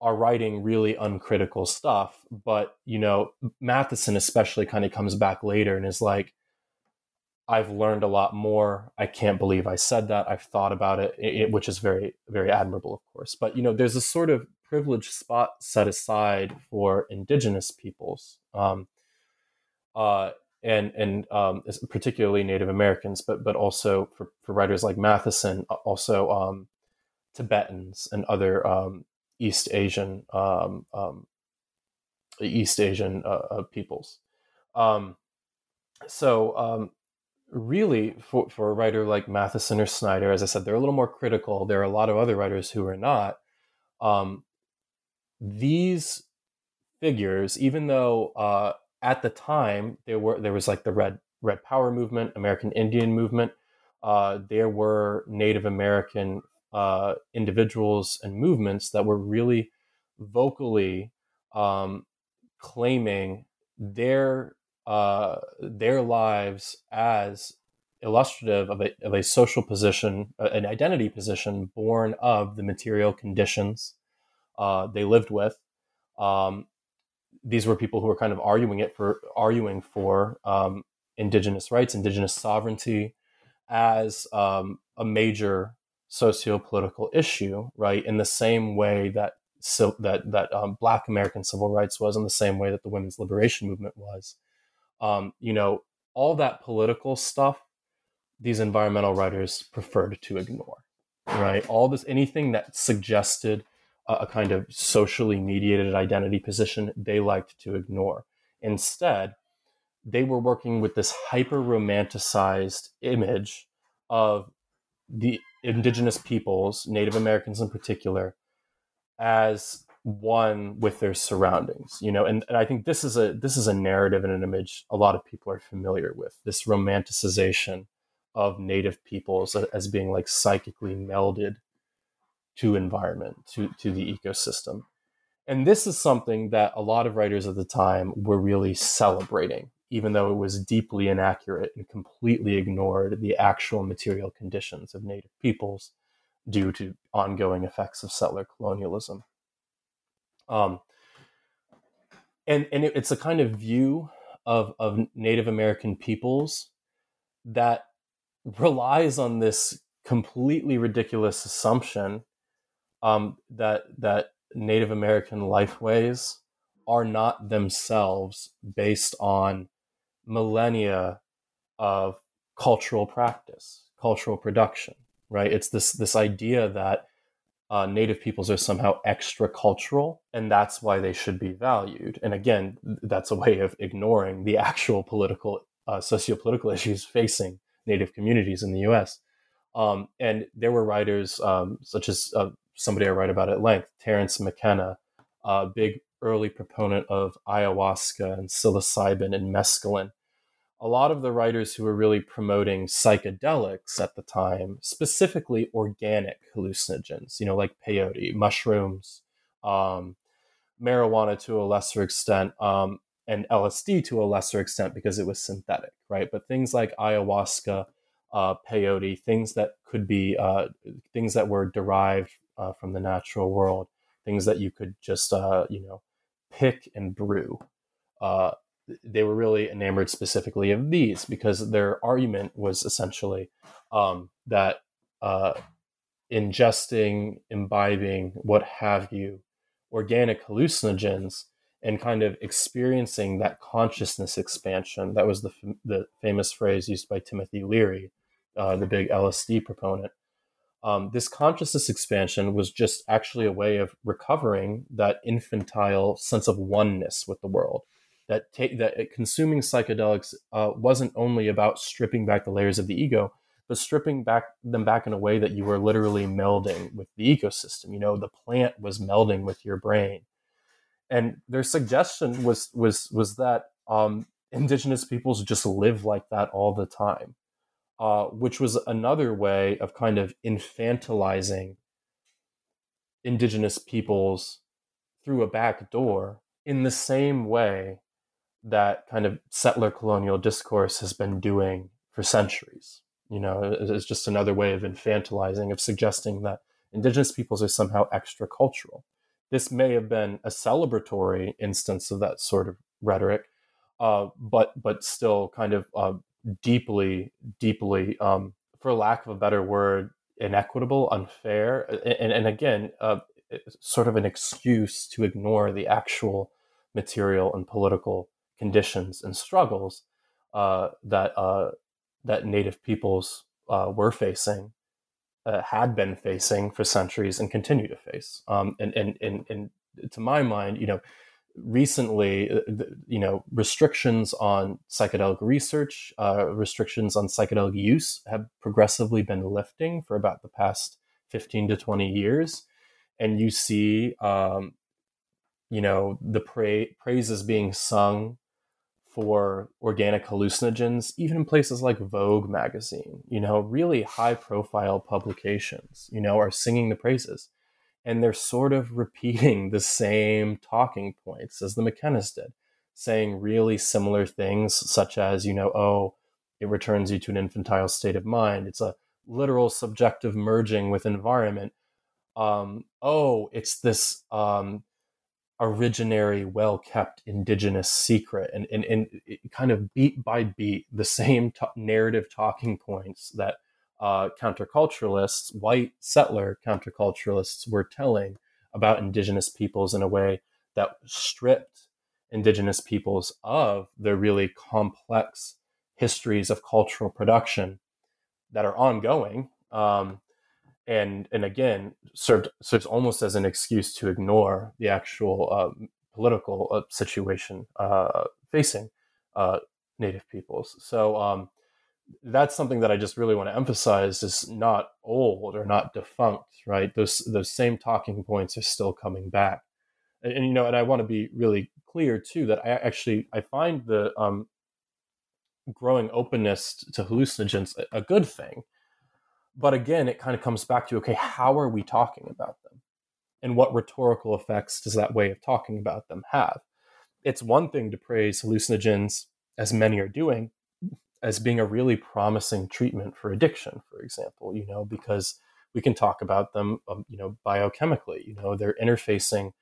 are writing really uncritical stuff. But you know, Matthiessen especially kind of comes back later and is like I've learned a lot more. I can't believe I said that. I've thought about it, it, which is very, very admirable, of course. But you know, there's a sort of privileged spot set aside for indigenous peoples, um, uh, and and um, particularly Native Americans, but but also for, for writers like Matthiessen, also um, Tibetans and other um, East Asian um, um, East Asian uh, uh, peoples. so really for, for a writer like matthiessen or Snyder, as I said, they're a little more critical. There are a lot of other writers who are not. Um, these figures, even though uh, at the time there were there was like the Red Red Power movement, American Indian movement, uh, there were Native American uh, individuals and movements that were really vocally um, claiming their uh, their lives as illustrative of a, of a social position, an identity position born of the material conditions uh, they lived with. Um, these were people who were kind of arguing it for arguing for um, indigenous rights, indigenous sovereignty, as um, a major socio-political issue, right? In the same way that so that that um, Black American civil rights was, in the same way that the women's liberation movement was. Um, you know, all that political stuff, these environmental writers preferred to ignore, right? All this, anything that suggested a, a kind of socially mediated identity position, they liked to ignore. Instead, they were working with this hyper romanticized image of the indigenous peoples, Native Americans in particular, as one with their surroundings you know and, and i think this is a this is a narrative and an image a lot of people are familiar with this romanticization of native peoples as being like psychically melded to environment to to the ecosystem and this is something that a lot of writers at the time were really celebrating even though it was deeply inaccurate and completely ignored the actual material conditions of native peoples due to ongoing effects of settler colonialism. Um, and and it, it's a kind of view of, of Native American peoples that relies on this completely ridiculous assumption um, that that Native American lifeways are not themselves based on millennia of cultural practice, cultural production right? It's this this idea that uh, native peoples are somehow extra cultural, and that's why they should be valued. And again, that's a way of ignoring the actual political, uh, socio-political issues facing native communities in the U.S. Um, and there were writers um, such as uh, somebody I write about at length, Terence McKenna, a big early proponent of ayahuasca and psilocybin and mescaline, a lot of the writers who were really promoting psychedelics at the time, specifically organic hallucinogens, you know, like peyote, mushrooms, um, marijuana to a lesser extent, um, and LSD to a lesser extent because it was synthetic, right? But things like ayahuasca, uh, peyote, things that could be uh, things that were derived uh, from the natural world, things that you could just, uh, you know, pick and brew. Uh, they were really enamored specifically of these because their argument was essentially um, that uh, ingesting, imbibing, what have you, organic hallucinogens and kind of experiencing that consciousness expansion. That was the, the famous phrase used by Timothy Leary, uh, the big LSD proponent. Um, this consciousness expansion was just actually a way of recovering that infantile sense of oneness with the world that that consuming psychedelics uh, wasn't only about stripping back the layers of the ego, but stripping back them back in a way that you were literally melding with the ecosystem. You know, the plant was melding with your brain, and their suggestion was was was that um, indigenous peoples just live like that all the time, uh, which was another way of kind of infantilizing indigenous peoples through a back door in the same way that kind of settler colonial discourse has been doing for centuries. You know, it's just another way of infantilizing, of suggesting that indigenous peoples are somehow extra cultural. This may have been a celebratory instance of that sort of rhetoric, uh, but but still kind of uh, deeply, deeply, um, for lack of a better word, inequitable, unfair, and, and again, uh, sort of an excuse to ignore the actual material and political conditions and struggles uh, that uh, that Native peoples uh, were facing, uh, had been facing for centuries, and continue to face. Um, and, and and and to my mind, you know, recently, uh, you know, restrictions on psychedelic research, uh, restrictions on psychedelic use have progressively been lifting for about the past fifteen to twenty years, and you see. Um, you know the pra- praises being sung for organic hallucinogens, even in places like Vogue magazine, you know, really high profile publications, you know, are singing the praises. And they're sort of repeating the same talking points as the McKennas did, saying really similar things, such as, you know, oh, it returns you to an infantile state of mind. It's a literal subjective merging with environment. Um, oh, it's this um, originary, well kept indigenous secret, and, and, and kind of beat by beat, the same t- narrative talking points that uh, counterculturalists, white settler counterculturalists, were telling about indigenous peoples in a way that stripped indigenous peoples of the really complex histories of cultural production that are ongoing um, and and again served serves almost as an excuse to ignore the actual uh, political uh, situation uh, facing uh, native peoples so um, that's something that I just really want to emphasize is not old or not defunct, right? Those those same talking points are still coming back, and, and you know, and I want to be really clear too that I actually I find the um, growing openness to hallucinogens a, a good thing, but again, it kind of comes back to okay, how are we talking about them, and what rhetorical effects does that way of talking about them have? It's one thing to praise hallucinogens, as many are doing, as being a really promising treatment for addiction, for example, you know, because we can talk about them, um, you know, biochemically, you know, they're interfacing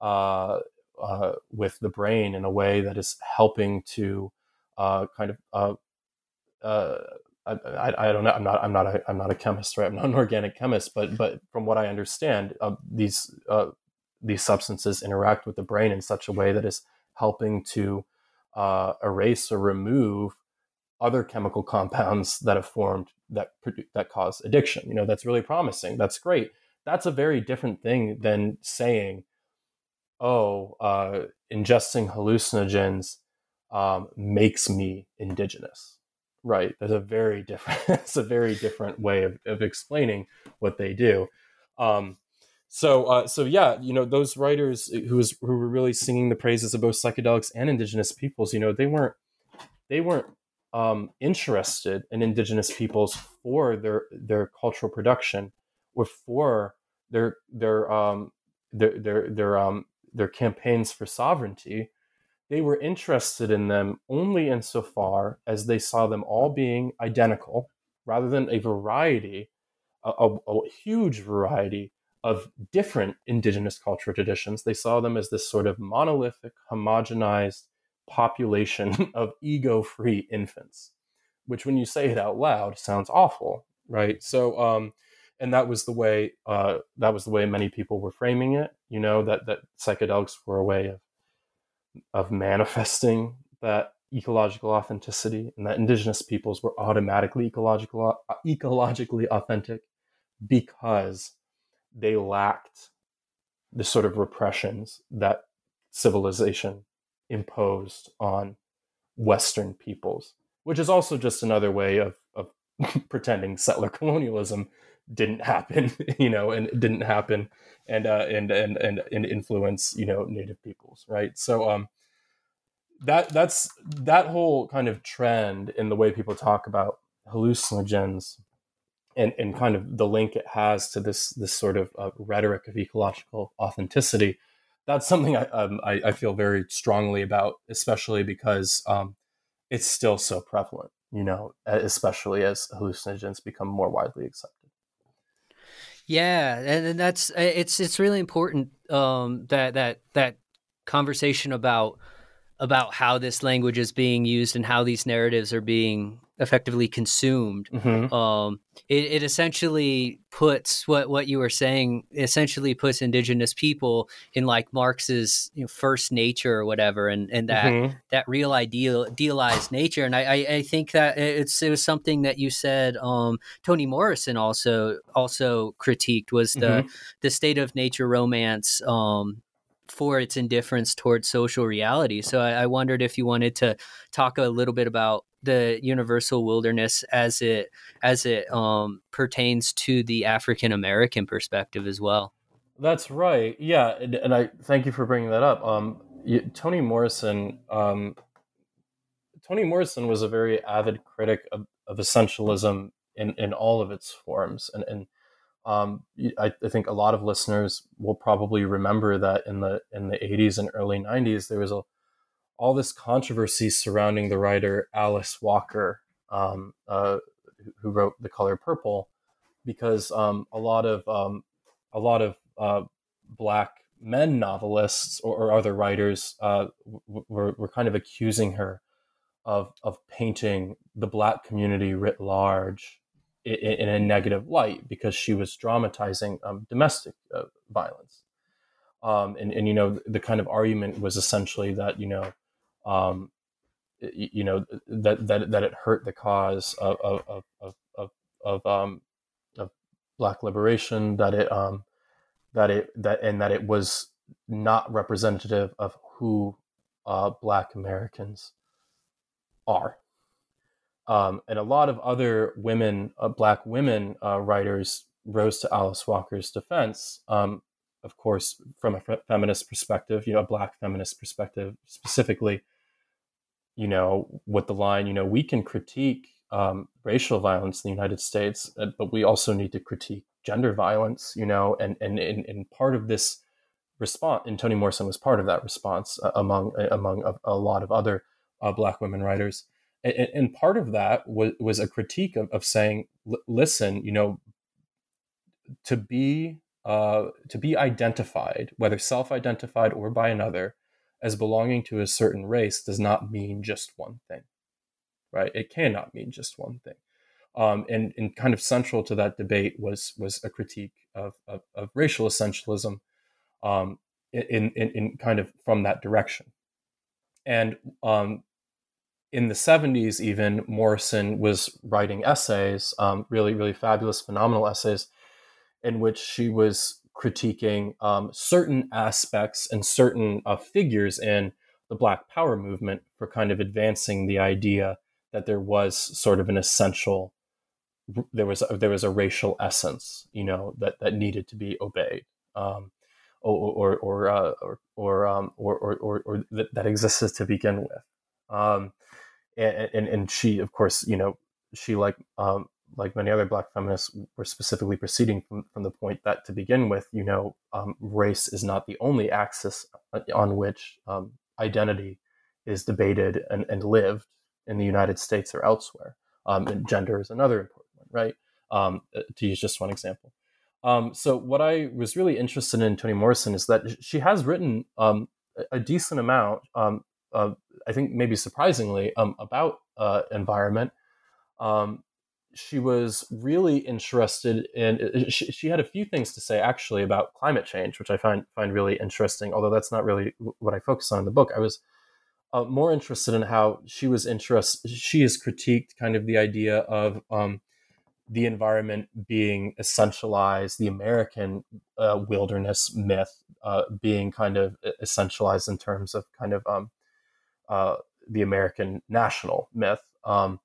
uh, uh, with the brain in a way that is helping to uh, kind of, uh, uh, I, I, don't know, I'm not, I'm not, a, I'm not a chemist, right? I'm not an organic chemist, but, but from what I understand, these, these substances interact with the brain in such a way that is helping to erase or remove other chemical compounds that have formed that that cause addiction. You know, that's really promising. That's great. That's a very different thing than saying, "Oh, uh, ingesting hallucinogens um, makes me indigenous." Right? There's a very different. it's a very different way of, of explaining what they do. Um, so, uh, so yeah, you know, those writers who was who were really singing the praises of both psychedelics and indigenous peoples, you know, they weren't they weren't um, interested in indigenous peoples for their their cultural production or for their their um, their their their um, their campaigns for sovereignty. They were interested in them only insofar as they saw them all being identical, rather than a variety, a, a, a huge variety of different indigenous cultural traditions. They saw them as this sort of monolithic, homogenized population of ego free infants, which when you say it out loud sounds awful, right? So, um, and that was the way uh, that was the way many people were framing it. You know that that psychedelics were a way of of manifesting that ecological authenticity, and that indigenous peoples were automatically ecological uh, ecologically authentic because they lacked the sort of repressions that civilization imposed on Western peoples, which is also just another way of, of pretending settler colonialism didn't happen, you know, and didn't happen and, uh, and, and, and, and influence, you know, native peoples. Right. So, um, that that's that whole kind of trend in the way people talk about hallucinogens and, and kind of the link it has to this this sort of uh, rhetoric of ecological authenticity that's something I, um, I, I feel very strongly about, especially because um, it's still so prevalent. You know, especially as hallucinogens become more widely accepted. Yeah, and that's it's it's really important um, that that that conversation about about how this language is being used and how these narratives are being effectively consumed. Mm-hmm. Um, it, it, essentially puts what what you were saying essentially puts indigenous people in like Marx's you know, first nature or whatever, and and that mm-hmm. that real ideal idealized nature. And I, I, I think that it's it was something that you said. Um, Toni Morrison also also critiqued was the mm-hmm. the state of nature romance. Um, for its indifference towards social reality. So I, I, wondered if you wanted to talk a little bit about the universal wilderness as it as it um, pertains to the African American perspective as well. That's right. Yeah, and, and, I thank you for bringing that up. Um, you, Toni Morrison. Um, Toni Morrison was a very avid critic of, of essentialism in, in all of its forms, and, and um, I, I, think a lot of listeners will probably remember that in the in the 80s and early 90s there was a all this controversy surrounding the writer Alice Walker um, uh, who wrote The Color Purple, because um, a lot of um, a lot of uh, black men novelists or, or other writers uh, were, were kind of accusing her of of painting the black community writ large in, in a negative light because she was dramatizing um, domestic uh, violence. Um, and, and you know the kind of argument was essentially that you know um, you know that that that it hurt the cause of of of of, of, um, of black liberation that it um that it that and that it was not representative of who uh, black Americans are. Um, and a lot of other women, uh, black women uh, writers, rose to Alice Walker's defense. Um, of course, from a feminist perspective, you know, a black feminist perspective specifically, you know, with the line, you know, we can critique um, racial violence in the United States, uh, but we also need to critique gender violence, you know, and and and, and part of this response, and Toni Morrison was part of that response uh, among uh, among a, a, lot of other uh, Black women writers, and, and, part of that was was a critique of, of saying, listen, you know, to be uh, to be identified, whether self-identified or by another, as belonging to a certain race does not mean just one thing, right? It cannot mean just one thing. Um, and, and kind of central to that debate was was a critique of, of, of racial essentialism um, in, in, in kind of from that direction. And um, in the 70s, even Morrison was writing essays, um, really, really fabulous, phenomenal essays, in which she was critiquing um, certain aspects and certain uh, figures in the Black Power movement for kind of advancing the idea that there was sort of an essential, there was a, there was a racial essence, you know, that that needed to be obeyed, um, or or or uh, or or, um, or, or, or, or that, that existed to begin with, um, and, and and she, of course, you know, she like um, like many other black feminists, were specifically proceeding from, from the point that to begin with, you know, um, race is not the only axis uh, on which um, identity is debated and, and lived in the United States or elsewhere. Um, and gender is another important one, right? Um, uh, to use just one example. Um, so, what I was really interested in Toni Morrison is that she has written um, a decent amount, I think maybe surprisingly, about uh, environment. Um, she was really interested in uh, she, she, had a few things to say actually about climate change which i find find really interesting although that's not really what i focus on in the book. I was uh, more interested in how she was interested she has critiqued kind of the idea of um, the environment being essentialized the american uh, wilderness myth uh, being kind of essentialized in terms of kind of um, uh, the american national myth. Um,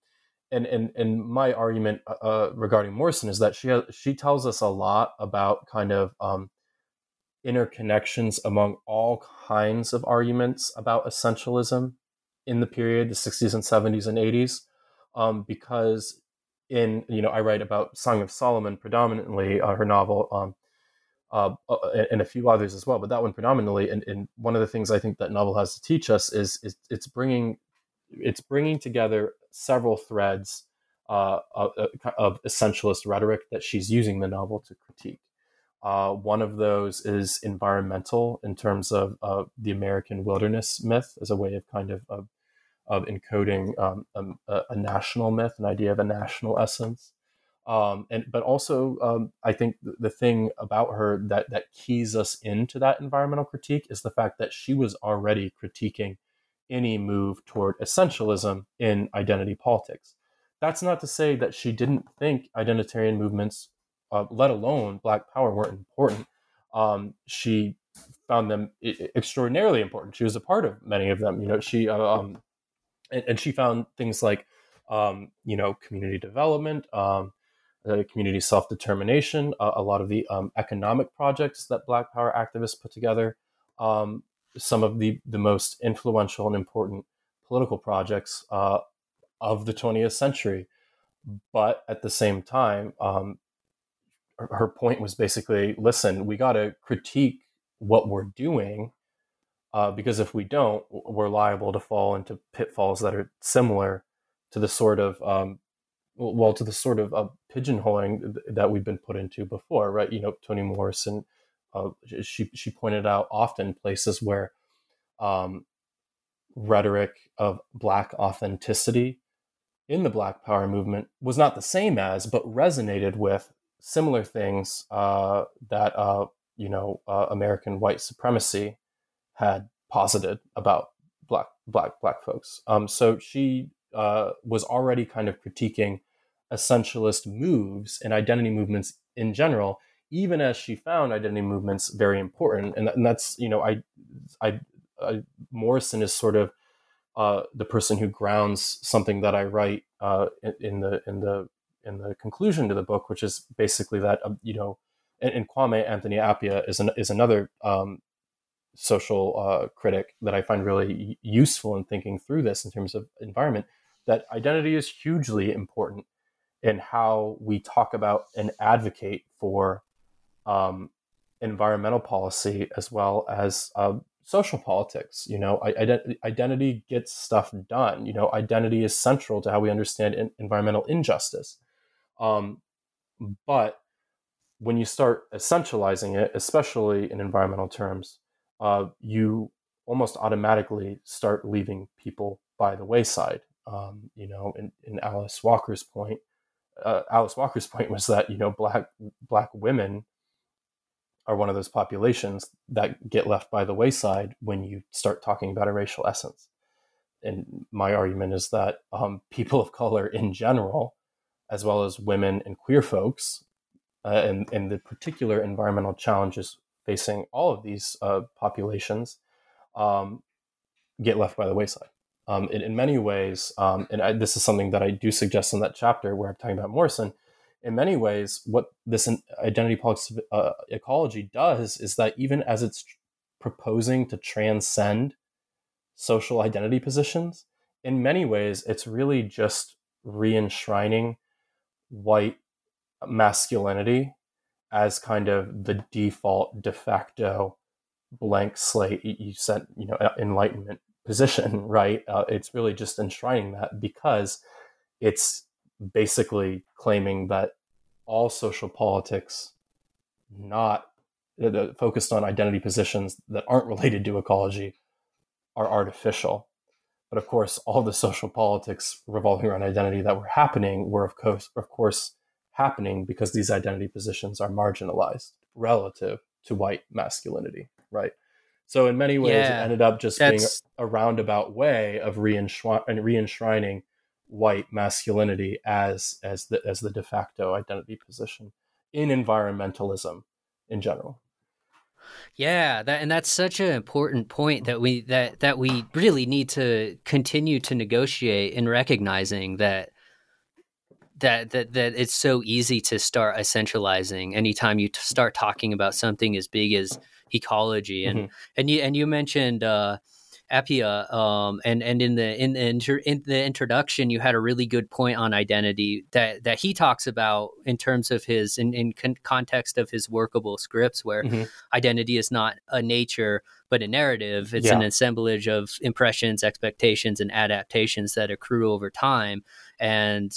and and and my argument uh, uh, regarding Morrison is that she has, she tells us a lot about kind of um, interconnections among all kinds of arguments about essentialism in the period, the 60s and 70s and 80s, um, because in you know I write about Song of Solomon predominantly, uh, her novel. Um, uh, uh and a few others as well, but that one predominantly. And, and, one of the things I think that novel has to teach us is, is it's bringing it's bringing together several threads uh, of, of, essentialist rhetoric that she's using the novel to critique. Uh, one of those is environmental in terms of uh, the American wilderness myth as a way of kind of of, of encoding um, um, a, a, national myth, an idea of a national essence. Um, and but also, um, I think the, the thing about her that that keys us into that environmental critique is the fact that she was already critiquing any move toward essentialism in identity politics. That's not to say that she didn't think identitarian movements, uh, let alone Black Power, weren't important. Um, she found them extraordinarily important. She was a part of many of them. You know, she uh, um, and, and, she found things like um, you know community development, um, uh, community self determination, uh, a lot of the um, economic projects that Black Power activists put together. Some of the, the most influential and important political projects uh, of the 20th century. But at the same time, um, her point was basically listen, we got to critique what we're doing uh, because if we don't, we're liable to fall into pitfalls that are similar to the sort of um, well to the sort of uh, pigeonholing that we've been put into before, right? You know, Toni Morrison, uh, she she pointed out often places where um, rhetoric of black authenticity in the Black Power movement was not the same as, but resonated with similar things uh, that uh, you know uh, American white supremacy had posited about black black black folks. Um, so she uh, was already kind of critiquing essentialist moves and identity movements in general, even as she found identity movements very important. And, and that's you know I, I, I Morrison is sort of uh, the person who grounds something that I write uh, in, in, the in the in the conclusion to the book, which is basically that um, you know, and, and, Kwame Anthony Appiah is an, is another um, social uh, critic that I find really useful in thinking through this in terms of environment. That identity is hugely important in how we talk about and advocate for um, environmental policy as well as uh, social politics. You know, ident- identity gets stuff done. You know, identity is central to how we understand in- environmental injustice. Um, but when you start essentializing it, especially in environmental terms, uh, you almost automatically start leaving people by the wayside. Um, you know, in, in, Alice Walker's point, uh, Alice Walker's point was that you know black black women are one of those populations that get left by the wayside when you start talking about a racial essence. And my argument is that um, people of color in general, as well as women and queer folks, uh, and, and the particular environmental challenges facing all of these uh, populations, um, get left by the wayside. Um, in, in, many ways, um, and I, this is something that I do suggest in that chapter where I'm talking about Morrison, in many ways, what this identity politics uh, ecology does is that even as it's proposing to transcend social identity positions, in many ways, it's really just re-enshrining white masculinity as kind of the default de facto blank slate you said you know enlightenment position right? Uh, it's really just enshrining that because it's basically claiming that all social politics not uh, focused on identity positions that aren't related to ecology are artificial. But of course, all the social politics revolving around identity that were happening were, of course, of course, happening because these identity positions are marginalized relative to white masculinity, right? So in many ways, yeah, it ended up just being a, roundabout way of re-enshrining white masculinity as as the as the de facto identity position in environmentalism in general. Yeah, that and that's such an important point that we that that we really need to continue to negotiate in recognizing that that that that it's so easy to start essentializing anytime you t- start talking about something as big as ecology and mm-hmm. and you and you mentioned uh, Appiah, um, and and in the in the inter, in the introduction, you had a really good point on identity that that he talks about in terms of his in in con- context of his workable scripts, where mm-hmm. identity is not a nature but a narrative. It's yeah. an assemblage of impressions, expectations, and adaptations that accrue over time, and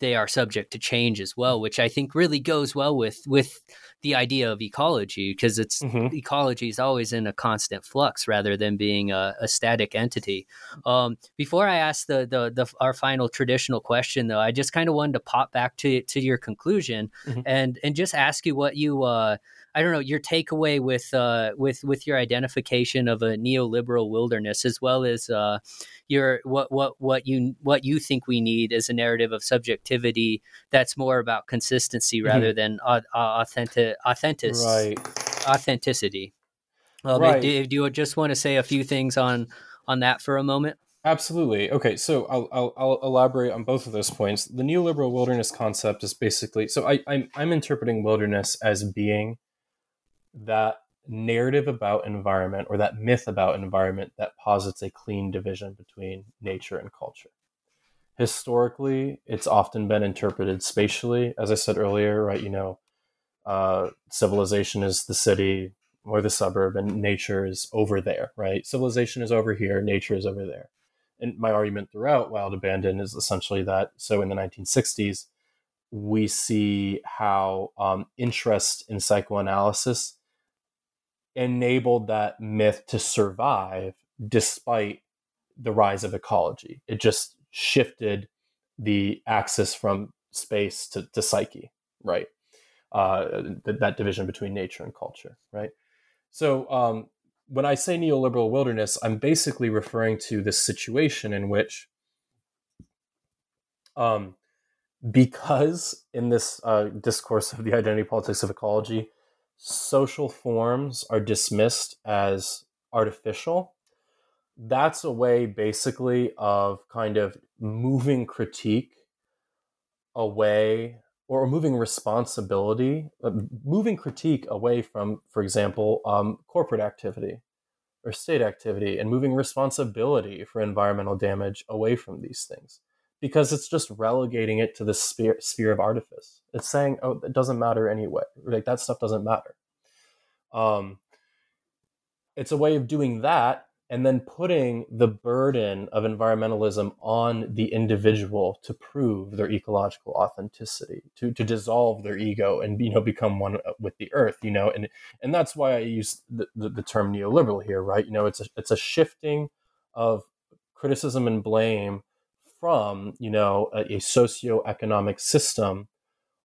they are subject to change as well, which I think really goes well with with the idea of ecology because it's mm-hmm. ecology is always in a constant flux rather than being a, a static entity. Um, before I ask the, the, the our final traditional question, though, I just kind of wanted to pop back to to your conclusion mm-hmm. and and just ask you what you. Uh, I don't know your takeaway with uh, with with your identification of a neoliberal wilderness, as well as uh, your what what what you what you think we need as a narrative of subjectivity that's more about consistency mm-hmm. rather than uh, authentic authentic right. authenticity. Um, right. do, do you just want to say a few things on on that for a moment? Absolutely. Okay, so I'll, I'll, I'll, elaborate on both of those points. The neoliberal wilderness concept is basically so I, I'm, I'm interpreting wilderness as being that narrative about environment or that myth about environment that posits a clean division between nature and culture. Historically, it's often been interpreted spatially, as I said earlier, right? You know, uh, civilization is the city or the suburb, and nature is over there, right? Civilization is over here, nature is over there. and my argument throughout Wild Abandon is essentially that. So in the 1960s, we see how um, interest in psychoanalysis enabled that myth to survive despite the rise of ecology. It just shifted the axis from space to, to psyche, right? Uh, th- that division between nature and culture, right? So um, when I say neoliberal wilderness, I'm basically referring to this situation in which, um, because in this uh, discourse of the identity politics of ecology, social forms are dismissed as artificial. That's a way, basically, of kind of moving critique away or moving responsibility, uh, moving critique away from, for example, um, corporate activity or state activity, and moving responsibility for environmental damage away from these things because it's just relegating it to the sphere, sphere of artifice. It's saying, oh, it doesn't matter anyway. Like that stuff doesn't matter. Um, it's a way of doing that and then putting the burden of environmentalism on the individual to prove their ecological authenticity to, to dissolve their ego and you know become one with the earth you know and and that's why i use the, the, the term neoliberal here right you know it's a, it's a shifting of criticism and blame from you know a, a socioeconomic system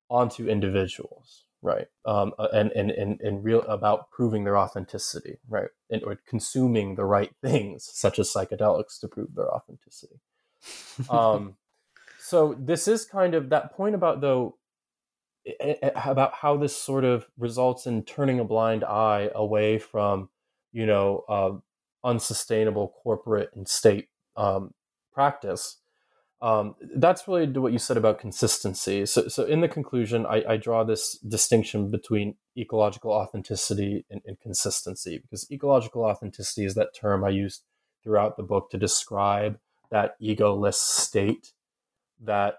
onto individuals right? Um, uh, and, and and and real about proving their authenticity right? And or consuming the right things such as psychedelics to prove their authenticity. Um, so this is kind of that point about though about how this sort of results in turning a blind eye away from you know uh, unsustainable corporate and state um, practice um, that's to what you said about consistency. So, so in the conclusion, I, I draw this distinction between ecological authenticity and, and, consistency because ecological authenticity is that term I used throughout the book to describe that egoless state that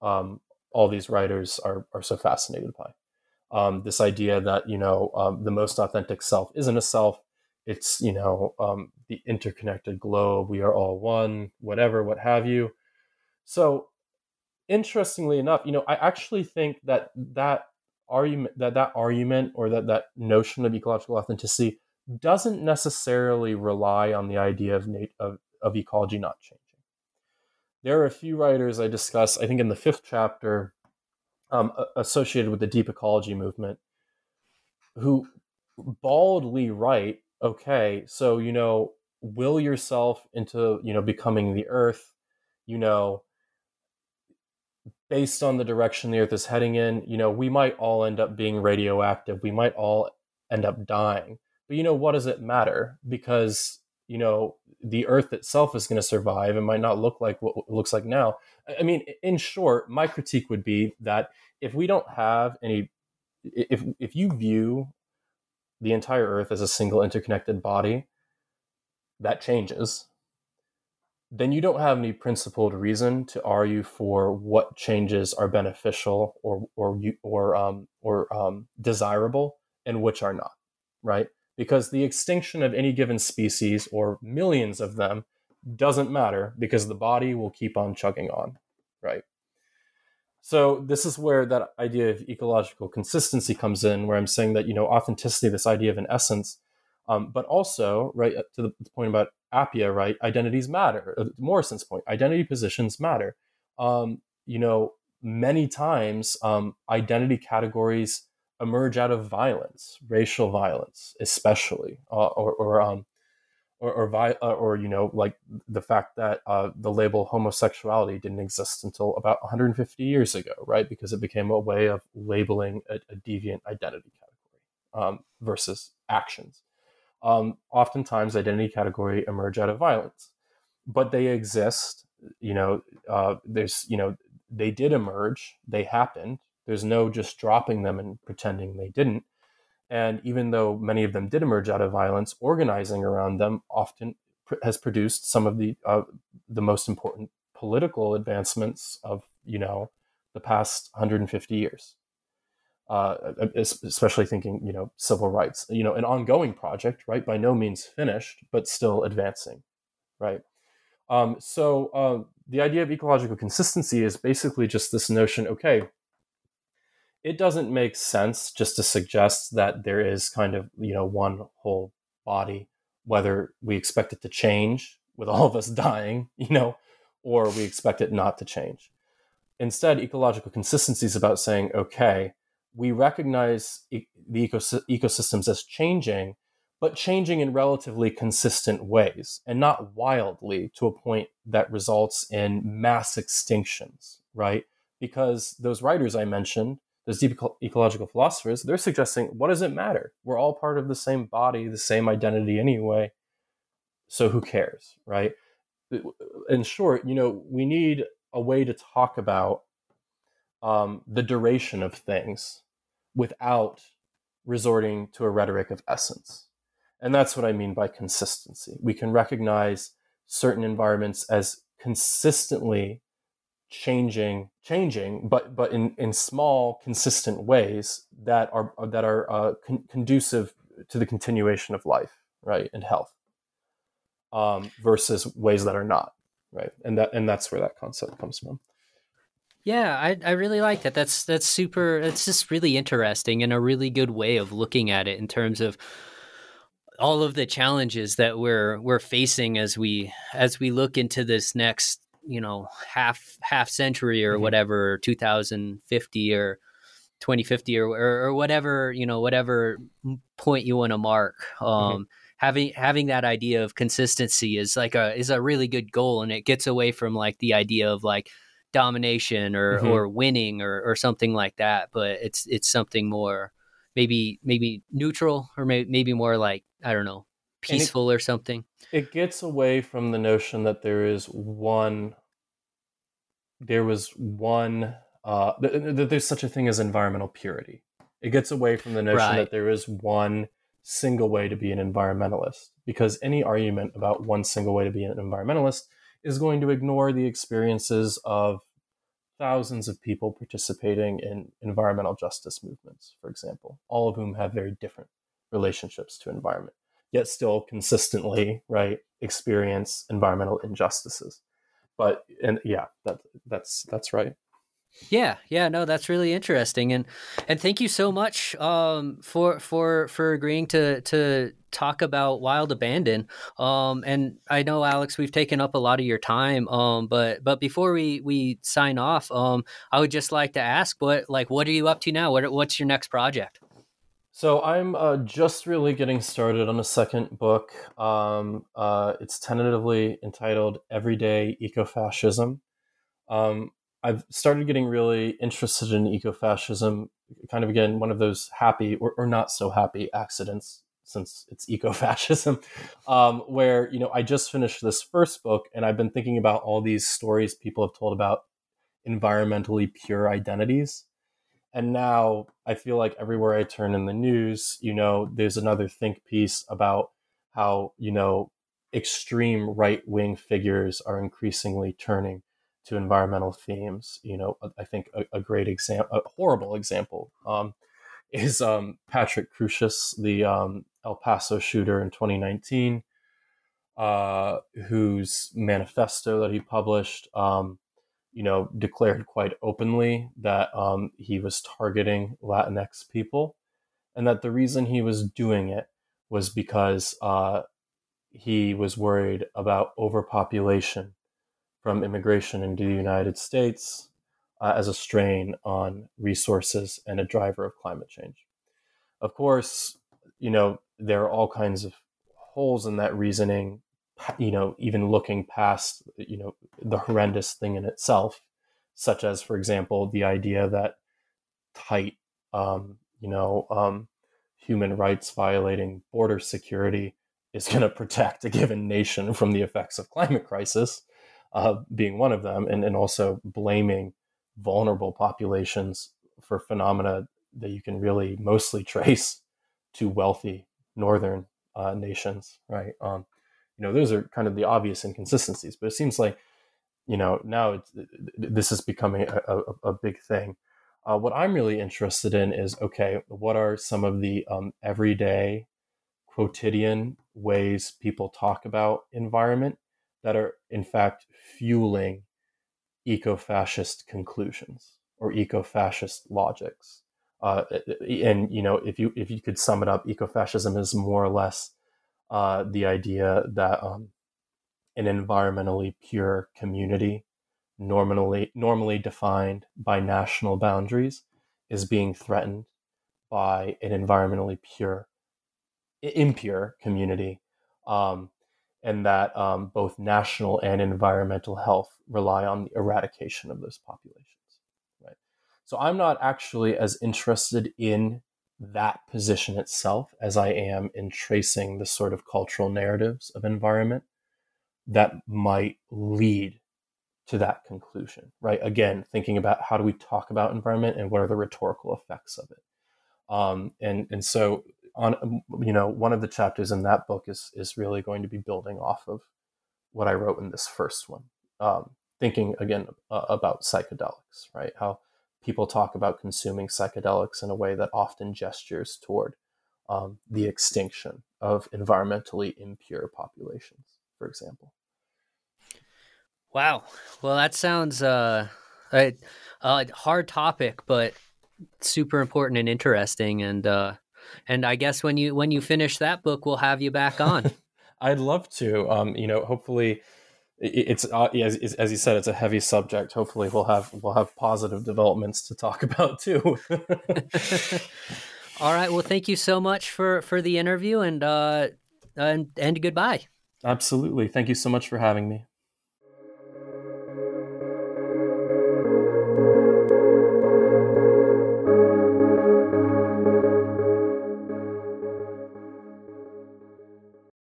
um, all these writers are, are so fascinated by. Um, this idea that you know um, the most authentic self isn't a self; it's you know um, the interconnected globe. We are all one, whatever, what have you so, interestingly enough, you know, I actually think that that argument that that argument or that that notion of ecological authenticity doesn't necessarily rely on the idea of nat- of, of ecology not changing. There are a few writers I discuss, I think in the fifth chapter, um, associated with the deep ecology movement, who baldly write, okay, so you know, will yourself into you know becoming the earth, you know, based on the direction the earth is heading in you know we might all end up being radioactive. We might all end up dying. But you know what does it matter? Because you know the earth itself is going to survive. And might not look like what it looks like now. I mean in short my critique would be that if we don't have any if if you view the entire earth as a single interconnected body that changes then you don't have any principled reason to argue for what changes are beneficial or or or um, or um, desirable and which are not, right? Because the extinction of any given species or millions of them doesn't matter because the body will keep on chugging on, right? So this is where that idea of ecological consistency comes in, where I'm saying that you know authenticity, this idea of an essence, um, but also right to the point about Appiah, right? Identities matter. Uh, Morrison's point, identity positions matter. Um, you know, many times um, identity categories emerge out of violence, racial violence, especially, uh, or or um, or or, vi- uh, or, you know, like the fact that uh, the label homosexuality didn't exist until about 150 years ago, right? Because it became a way of labeling a, a deviant identity category um, versus actions um, oftentimes identity category emerge out of violence, but they exist. You know, uh, there's you know they did emerge, they happened. There's no just dropping them and pretending they didn't. And even though many of them did emerge out of violence, organizing around them often pr- has produced some of the uh, the most important political advancements of you know the past 150 years uh, especially thinking, you know, civil rights, you know, an ongoing project, right? By no means finished, but still advancing, right? Um, so uh, the idea of ecological consistency is basically just this notion. Okay, it doesn't make sense just to suggest that there is kind of you know one whole body, whether we expect it to change with all of us dying, you know, or we expect it not to change. Instead, ecological consistency is about saying, okay, we recognize e- the ecos- ecosystems as changing, but changing in relatively consistent ways and not wildly to a point that results in mass extinctions, right? Because those writers I mentioned, those deep eco- ecological philosophers, they're suggesting what does it matter? We're all part of the same body, the same identity anyway. So who cares, right? In short, you know, we need a way to talk about um, the duration of things without resorting to a rhetoric of essence. And that's what I mean by consistency. We can recognize certain environments as consistently changing, changing, but but in, in small, consistent ways that are that are uh, con- conducive to the continuation of life, right, and health, um, versus ways that are not, right, and that and that's where that concept comes from. Yeah, I I really like that. That's that's super. It's just really interesting and a really good way of looking at it in terms of all of the challenges that we're we're facing as we as we look into this next you know half half century or mm-hmm. whatever 2050 or 2050 or, or, or whatever you know whatever point you want to mark mm-hmm. um, mm-hmm. having having that idea of consistency is like a is a really good goal and it gets away from like the idea of like domination or mm-hmm. or winning or or something like that but it's it's something more maybe maybe neutral or maybe maybe more like I don't know peaceful it, or something. It gets away from the notion that there is one. There was one. Uh, that there's such a thing as environmental purity. It gets away from the notion right. that there is one single way to be an environmentalist because any argument about one single way to be an environmentalist is going to ignore the experiences of thousands of people participating in environmental justice movements, for example, all of whom have very different relationships to environment, yet still consistently, right, experience environmental injustices. But and yeah, that that's that's right. Yeah, yeah, no, that's really interesting, and and thank you so much um, for for for agreeing to to talk about wild abandon. Um, and I know Alex, we've taken up a lot of your time. Um, but but before we we sign off, um, I would just like to ask, what like what are you up to now? What what's your next project? So I'm uh, just really getting started on a second book. Um, uh, it's tentatively entitled "Everyday Ecofascism." Um, I've started getting really interested in ecofascism, kind of again, one of those happy or, or not so happy accidents since it's ecofascism, um, where, you know, I just finished this first book and I've been thinking about all these stories people have told about environmentally pure identities. And now I feel like everywhere I turn in the news, you know, there's another think piece about how, you know, extreme right wing figures are increasingly turning to environmental themes. You know, I think a, a great example, a horrible example, um, is um, Patrick Crusius, the um, El Paso shooter in 2019, uh, whose manifesto that he published, um, you know, declared quite openly that um, he was targeting Latinx people, and that the reason he was doing it was because uh, he was worried about overpopulation from immigration into the United States uh, as a strain on resources and a driver of climate change. Of course, you know, there are all kinds of holes in that reasoning, you know, even looking past, you know, the horrendous thing in itself, such as, for example, the idea that tight, um, you know, um, human rights violating border security is going to protect a given nation from the effects of climate crisis uh, being one of them, and, and also blaming vulnerable populations for phenomena that you can really mostly trace to wealthy northern uh, nations, right? Um, you know, those are kind of the obvious inconsistencies, but it seems like, you know, now this is becoming a, a, a big thing. Uh, what I'm really interested in is okay, what are some of the um, everyday, quotidian ways people talk about environment that are in fact fueling eco-fascist conclusions or eco-fascist logics. Uh, and you know, if you if you could sum it up, ecofascism is more or less uh, the idea that um, an environmentally pure community, normally normally defined by national boundaries, is being threatened by an environmentally pure, impure community, um, and that um, both national and environmental health rely on the eradication of those populations. Right. So I'm not actually as interested in that position itself as I am in tracing the sort of cultural narratives of environment that might lead to that conclusion, right? Again, thinking about how do we talk about environment and what are the rhetorical effects of it. Um, and and so on, you know, one of the chapters in that book is is really going to be building off of what I wrote in this first one, um, thinking again uh, about psychedelics, right? How people talk about consuming psychedelics in a way that often gestures toward um, the extinction of environmentally impure populations, for example. Wow. Well, that sounds uh, a, a hard topic, but super important and interesting. And uh, and I guess when you when you finish that book, we'll have you back on. I'd love to. Um, you know, hopefully it's uh, as, as you said it's a heavy subject. Hopefully we'll have we'll have positive developments to talk about too. All right. Well thank you so much for for the interview and uh and and goodbye. Absolutely. Thank you so much for having me